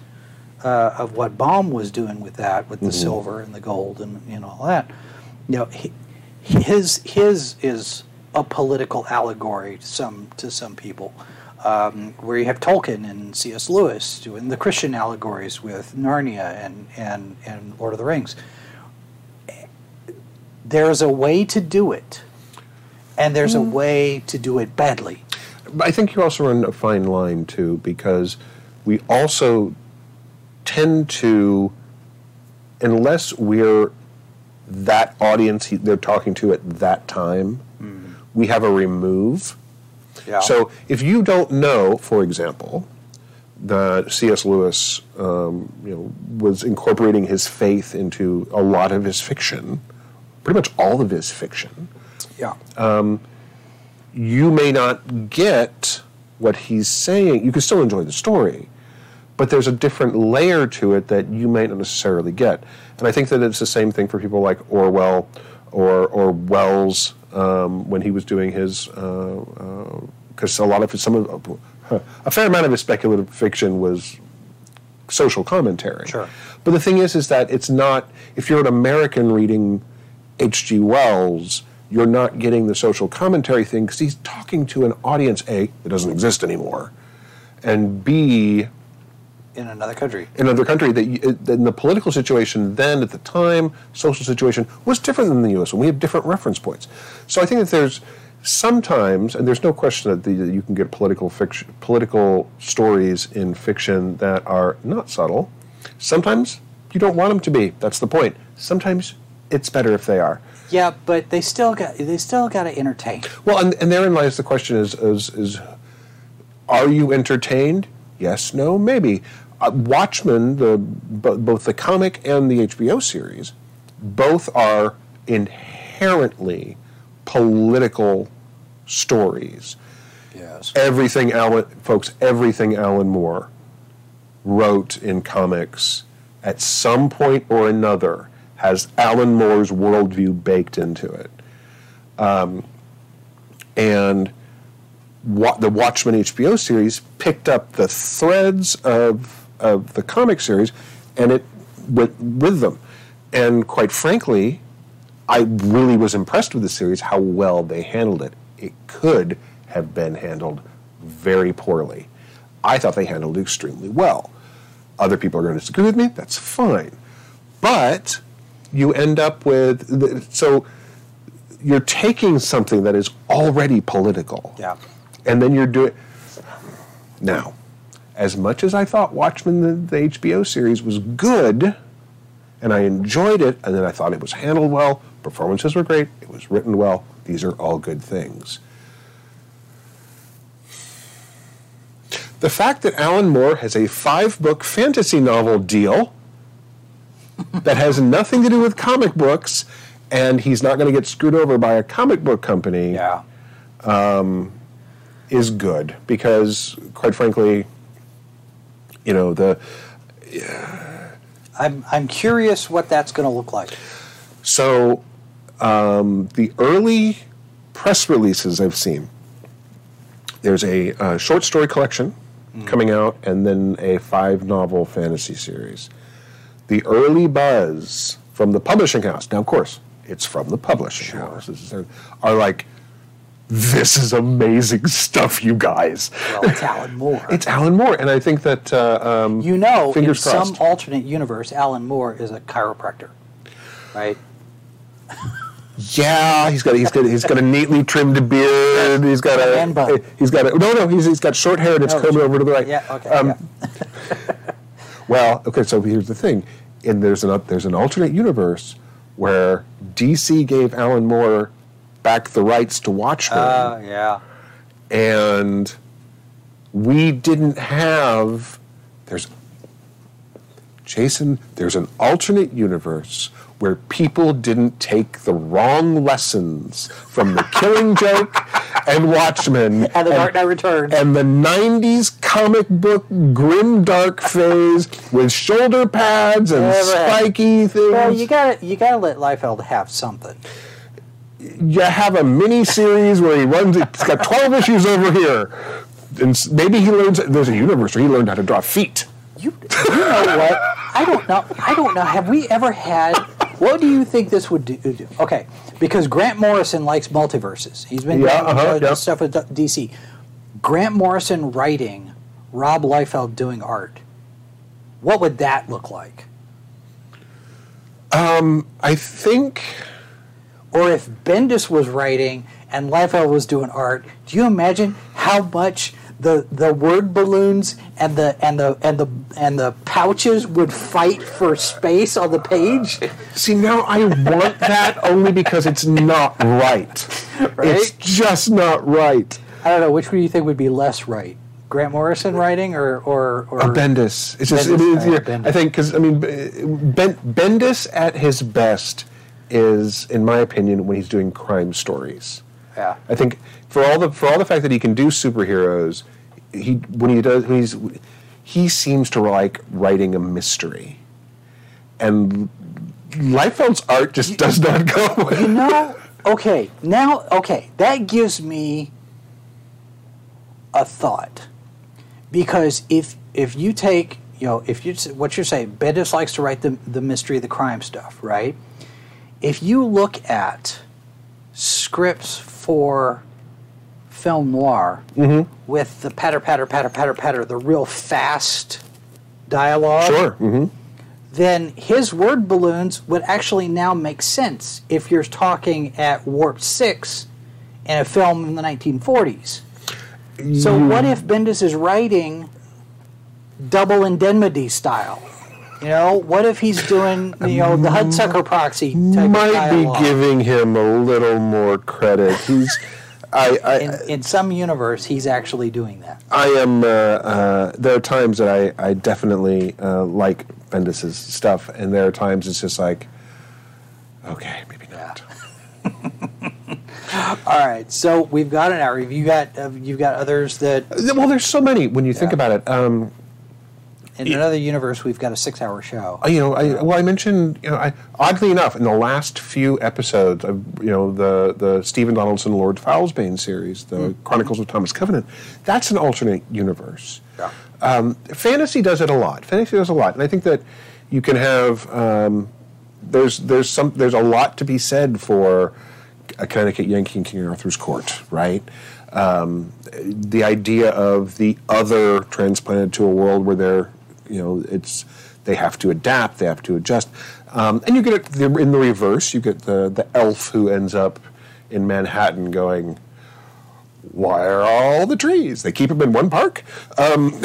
B: uh, of what Baum was doing with that, with the silver and the gold and, and all that. You know, he, his his is a political allegory to some to some people. Um, where you have Tolkien and C.S. Lewis doing the Christian allegories with Narnia and, and, and Lord of the Rings. There's a way to do it, and there's a way to do it badly.
C: I think you also run a fine line too, because we also tend to, unless we're that audience they're talking to at that time, we have a remove.
B: Yeah.
C: So if you don't know, for example, that C.S. Lewis, um, you know, was incorporating his faith into a lot of his fiction, pretty much all of his fiction,
B: yeah.
C: Um, you may not get what he's saying. You can still enjoy the story, but there's a different layer to it that you might not necessarily get. And I think that it's the same thing for people like Orwell or or Wells um, when he was doing his because a lot of his, some of a fair amount of his speculative fiction was social commentary.
B: Sure.
C: But the thing is, is that it's not. If you're an American reading H.G. Wells, you're not getting the social commentary thing because he's talking to an audience a that doesn't exist anymore, and b
B: in another country.
C: in another country that you, the political situation then at the time, social situation was different than the U.S. and we have different reference points. So I think that there's sometimes, and there's no question that, the, that you can get political fiction, political stories in fiction that are not subtle. Sometimes you don't want them to be. That's the point. Sometimes it's better if they are.
B: Yeah, but they still got they still got to entertain.
C: Well, and, and therein lies the question: is, is is are you entertained? Yes, no, maybe. Uh, Watchmen, the bo- both the comic and the HBO series, both are inherently political stories.
B: Yes.
C: Everything Alan, folks, everything Alan Moore wrote in comics at some point or another has Alan Moore's worldview baked into it. Um, and wa- the Watchmen HBO series picked up the threads of, of the comic series and it went with them. And quite frankly, I really was impressed with the series, how well they handled it. It could have been handled very poorly. I thought they handled it extremely well. Other people are going to disagree with me, that's fine. But you end up with, the, so you're taking something that is already political.
B: Yeah.
C: And then you're doing. Now, as much as I thought Watchmen, the, the HBO series, was good, and I enjoyed it, and then I thought it was handled well, performances were great, it was written well, these are all good things. The fact that Alan Moore has a five book fantasy novel deal that has nothing to do with comic books, and he's not going to get screwed over by a comic book company
B: Yeah.
C: Um, is good because, quite frankly, you know the Yeah.
B: I'm I'm curious what that's going to look like.
C: so um, the early press releases I've seen. There's a uh, short story collection coming out, and then a five novel fantasy series. The early buzz from the publishing house. Now, of course, it's from the publishing house. This are like, this is amazing stuff, you guys.
B: Well, it's Alan Moore. (laughs)
C: It's Alan Moore, and I think that uh, um,
B: you know, in
C: crossed.
B: some alternate universe, Alan Moore is a chiropractor, right?
C: Yeah, he's got he's got he's got a neatly trimmed beard. He's got a
B: bun.
C: he's got a no no he's he's got short hair and it's
B: Oh,
C: combed over to the right.
B: Yeah. Okay.
C: Um,
B: yeah.
C: Well, okay, so here's the thing, and there's an there's an alternate universe where DC gave Alan Moore back the rights to Watchmen,
B: Uh, yeah.
C: and we didn't have. There's Jason. There's an alternate universe where people didn't take the wrong lessons from the Killing (laughs) Joke and Watchmen
B: And the Dark Knight Returns.
C: and the 90s comic book grim dark phase with shoulder pads and spiky things.
B: Well, you gotta you gotta let Liefeld have something.
C: You have a mini series where he runs. It's got twelve issues over here, and maybe he learns. There's a universe where he learned how to draw feet.
B: You, you know what? I don't know. I don't know. Have we ever had? What do you think this would do? Okay, because Grant Morrison likes multiverses. He's been
C: Yeah,
B: doing
C: uh-huh,
B: uh,
C: yeah.
B: stuff with DC. Grant Morrison writing, Rob Liefeld doing art. What would that look like?
C: I think.
B: Or if Bendis was writing and Liefeld was doing art, do you imagine how much the the word balloons and the and the and the and the pouches would fight for space on the page?
C: See, now I want that only because it's not right. (laughs) It's just not right.
B: I don't know which one do you think would be less right, Grant Morrison writing or or or
C: A Bendis. It's just.
B: Bendis,
C: it is,
B: uh,
C: yeah,
B: Bendis.
C: I think because I mean, ben, Bendis at his best is, in my opinion, when he's doing crime stories.
B: yeah.
C: I think for all the for all the fact that he can do superheroes, he when he does when he's he seems to like writing a mystery, and Liefeld's art just does not go. with (laughs)
B: You know, okay, now, okay, that gives me a thought. Because if if you take, you know, if you what you're saying, Bendis likes to write the the mystery, the crime stuff, right? If you look at scripts for film noir with the patter patter patter patter patter, the real fast dialogue,
C: Sure. hmm
B: then his word balloons would actually now make sense if you're talking at warp 6 in a film in the 1940s. So what if Bendis is writing double indemnity style? You know, what if he's doing, you know, the Hudsucker proxy type
C: Might
B: of
C: be giving him a little more credit. He's, I, I,
B: in, in some universe, he's actually doing that.
C: I am. Uh, uh, there are times that I, I definitely uh, like Bendis's stuff, and there are times it's just like, okay, maybe not. (laughs)
B: All right, so we've got an hour. You got uh, you've got others that
C: Well, there's so many when you think about it. Um,
B: in another universe we've got a six-hour show.
C: you know, I, well, I mentioned, you know, I, oddly enough, in the last few episodes of, you know, the the Stephen Donaldson Lord Foul's Bane series, the Chronicles of Thomas Covenant, that's an alternate universe.
B: Yeah.
C: Um, fantasy does it a lot. Fantasy does a lot, and I think that you can have um, there's there's some there's a lot to be said for a Connecticut Yankee in King Arthur's court, right? Um, the idea of the other transplanted to a world where they're you know it's they have to adapt, they have to adjust, um, and you get it in the reverse. You get the the elf who ends up in Manhattan going why are all the trees? They keep them in one park. Um,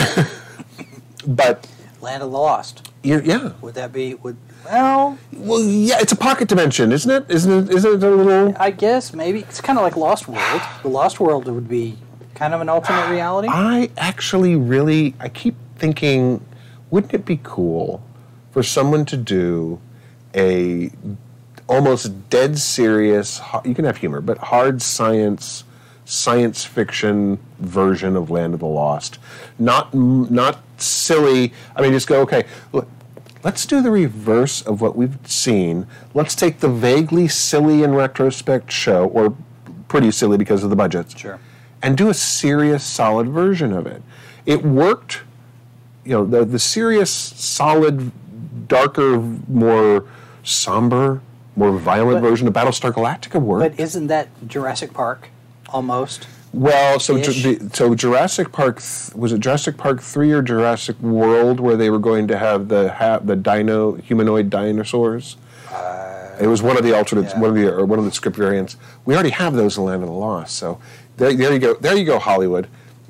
C: (laughs) but
B: Land of the Lost.
C: yeah,
B: Would that be? Would well,
C: well, yeah, it's a pocket dimension, isn't it? Isn't it? Isn't it a little?
B: I guess maybe it's kind of like Lost World. (sighs) The Lost World would be kind of an alternate reality.
C: I actually really, I keep thinking, wouldn't it be cool for someone to do a almost dead serious? You can have humor, but hard science, science fiction version of Land of the Lost. Not not silly. I mean, just go okay. Look, let's do the reverse of what we've seen. Let's take the vaguely silly in retrospect show, or pretty silly because of the budgets
B: Sure.
C: and do a serious, solid version of it. It worked. You know, the the serious, solid, darker, more somber, more violent
B: But-
C: version of Battlestar Galactica worked.
B: But isn't that Jurassic Park almost?
C: well, so Ju- so Jurassic Park th- was it Jurassic Park three or Jurassic World where they were going to have the ha- the dino humanoid dinosaurs. Uh, it was one of the alternate,
B: yeah.
C: one of the or one of the script variants. We already have those in Land of the Lost. So there, there you go. There you go, Hollywood.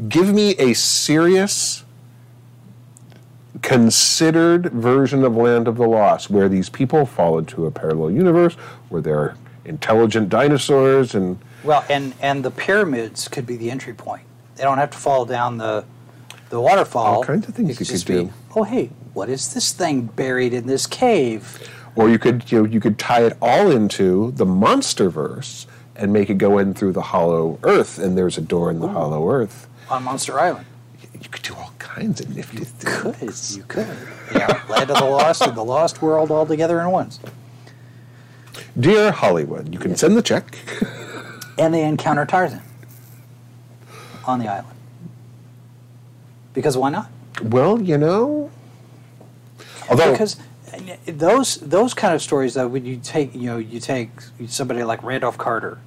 C: Give me a serious, considered version of Land of the Lost, where these people fall into a parallel universe, where they're intelligent dinosaurs, and
B: Well, and and the pyramids could be the entry point. They don't have to fall down the the waterfall.
C: All kinds of things
B: could
C: you could
B: be,
C: do.
B: oh hey, what is this thing buried in this cave?
C: or you could you know you could tie it all into the monster verse and make it go in through the hollow earth, and there's a door in the hollow earth.
B: On Monster Island.
C: You could do all kinds of nifty
B: Could
C: things.
B: you could? Yeah, Land of the Lost and the Lost World all together in once.
C: Dear Hollywood, you can send the check.
B: And they encounter Tarzan on the island. Because why not?
C: Well, you know. Although,
B: because uh, those those kind of stories though when you take you know you take somebody like Randolph Carter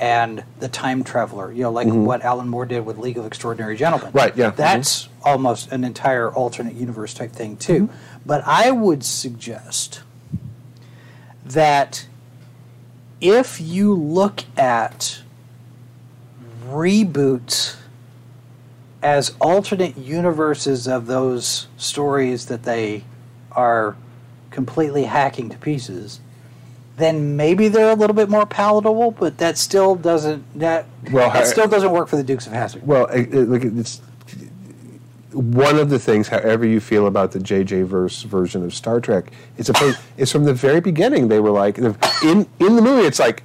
B: and the time traveler you know like what Alan Moore did with League of Extraordinary Gentlemen
C: Mm-hmm. Right, yeah.
B: that's almost an entire alternate universe type thing too
C: Mm-hmm.
B: but I would suggest that if you look at reboots as alternate universes of those stories that they are completely hacking to pieces, then maybe they're a little bit more palatable. But that still doesn't that
C: Well,
B: that
C: I-
B: still doesn't work for the Dukes of Hazzard.
C: well, it, it, look, it's one of the things. However you feel about the JJ verse version of Star Trek, it's a it's from the very beginning. They were like in in the movie. It's like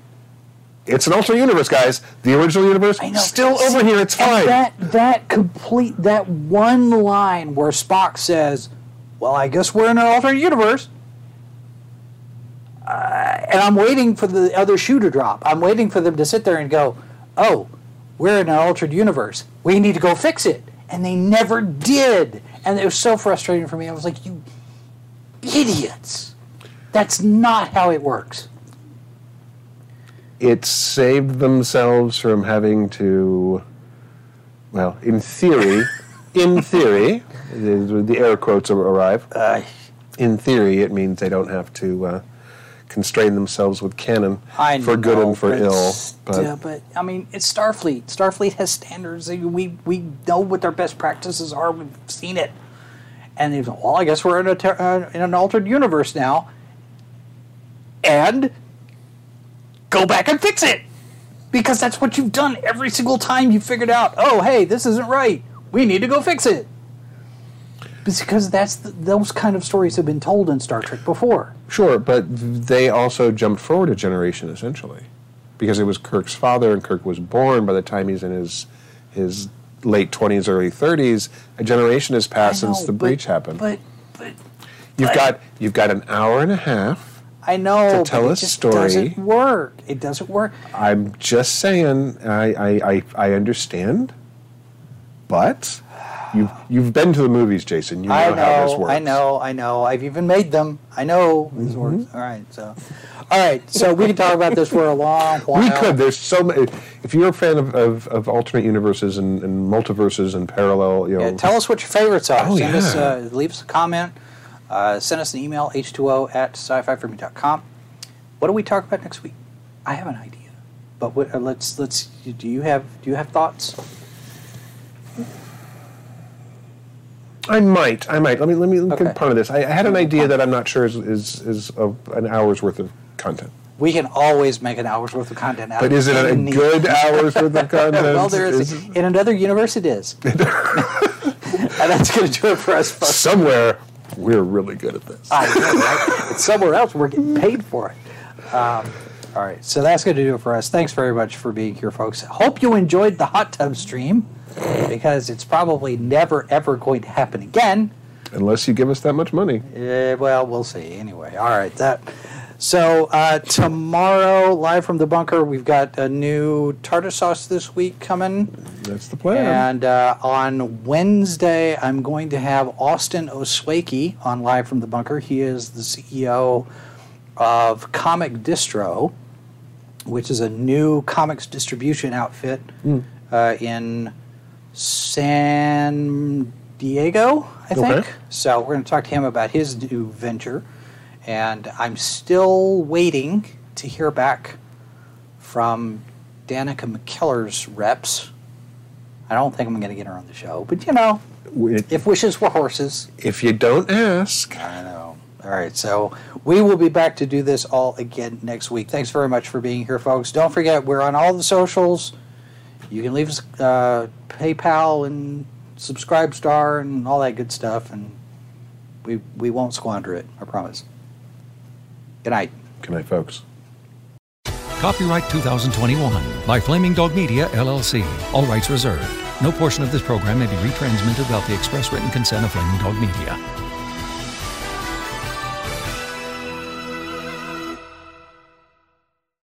C: It's an alternate universe, guys. The original universe still
B: See,
C: over here. It's fine.
B: That that complete that one line where Spock says, "Well, I guess we're in an alternate universe," uh, and I'm waiting for the other shoe to drop. I'm waiting for them to sit there and go, "Oh, we're in an altered universe. We need to go fix it," and they never did, and it was so frustrating for me. I was like, "You idiots! That's not how it works."
C: it saved themselves from having to, well, in theory, (laughs) in theory, the, the air quotes arrive.
B: Uh,
C: In theory, it means they don't have to uh, constrain themselves with canon
B: I
C: for good and for
B: but
C: ill.
B: still- but I mean, it's Starfleet. Starfleet has standards. We we know what their best practices are. We've seen it. And they've well, I guess we're in a ter- uh, in an altered universe now. And go back and fix it because that's what you've done every single time you figured out. Oh, hey, this isn't right. We need to go fix it. Because that's the, those kind of stories have been told in Star Trek before.
C: Sure, but they also jumped forward a generation essentially, because it was Kirk's father, and Kirk was born by the time he's in his his late twenties, early thirties. A generation has passed
B: know,
C: since the
B: but-
C: breach happened.
B: But but
C: you've
B: but-
C: got you've got an hour and a half.
B: I know.
C: to tell a story.
B: doesn't work. It doesn't work.
C: I'm just saying. I I, I, I understand, but you've you've been to the movies, Jason. You know,
B: I
C: how this works.
B: I know. I know. I've even made them. I know
C: Mm-hmm.
B: this works. All right. So, all right. So we can talk about this for a long (laughs) while.
C: We could. There's so many. If you're a fan of, of, of alternate universes and, and multiverses and parallel, you know,
B: Yeah, tell us what your favorites are.
C: Oh,
B: send us,
C: yeah.
B: uh, leave us a comment. Uh, send us an email, h2o at sci-fi What do we talk about next week? I have an idea, but what, uh, let's let's. Do you have do you have thoughts?
C: I might. I might. Let me let me
B: Okay.
C: get part of this. I, I had an idea that I'm not sure is is, is of an hour's worth of content.
B: We can always make an hour's worth of content out
C: But
B: of
C: is it a good (laughs) hour's worth of content?
B: well, there is.
C: Is-
B: in another universe, it is. (laughs) (laughs) and that's going to do it for us, folks.
C: somewhere we're really good at this.
B: I know, right? Somewhere else. We're getting paid for it. Um, all right, so that's going to do it for us. Thanks very much for being here, folks. Hope you enjoyed the hot tub stream because it's probably never ever going to happen again.
C: Unless you give us that much money.
B: Uh, well, we'll see. Anyway, all right. That. So uh, tomorrow, live from the bunker, we've got a new tartar sauce this week coming.
C: That's the plan.
B: And uh, on Wednesday, I'm going to have Austin Oswaki on Live from the Bunker. He is the CEO of Comic Distro, which is a new comics distribution outfit uh, in San Diego, I think.
C: Okay.
B: So we're going to talk to him about his new venture. And I'm still waiting to hear back from Danica McKellar's reps. I don't think I'm going to get her on the show, but you know,
C: It-
B: if wishes were horses.
C: if you don't ask,
B: I know. All right, so we will be back to do this all again next week. Thanks very much for being here, folks. Don't forget, we're on all the socials. You can leave us uh, PayPal and SubscribeStar and all that good stuff, and we we won't squander it. I promise. Good night.
C: good night, folks.
A: Copyright 2021 by Flaming Dog Media, LLC. All rights reserved. No portion of this program may be retransmitted without the express written consent of Flaming Dog Media.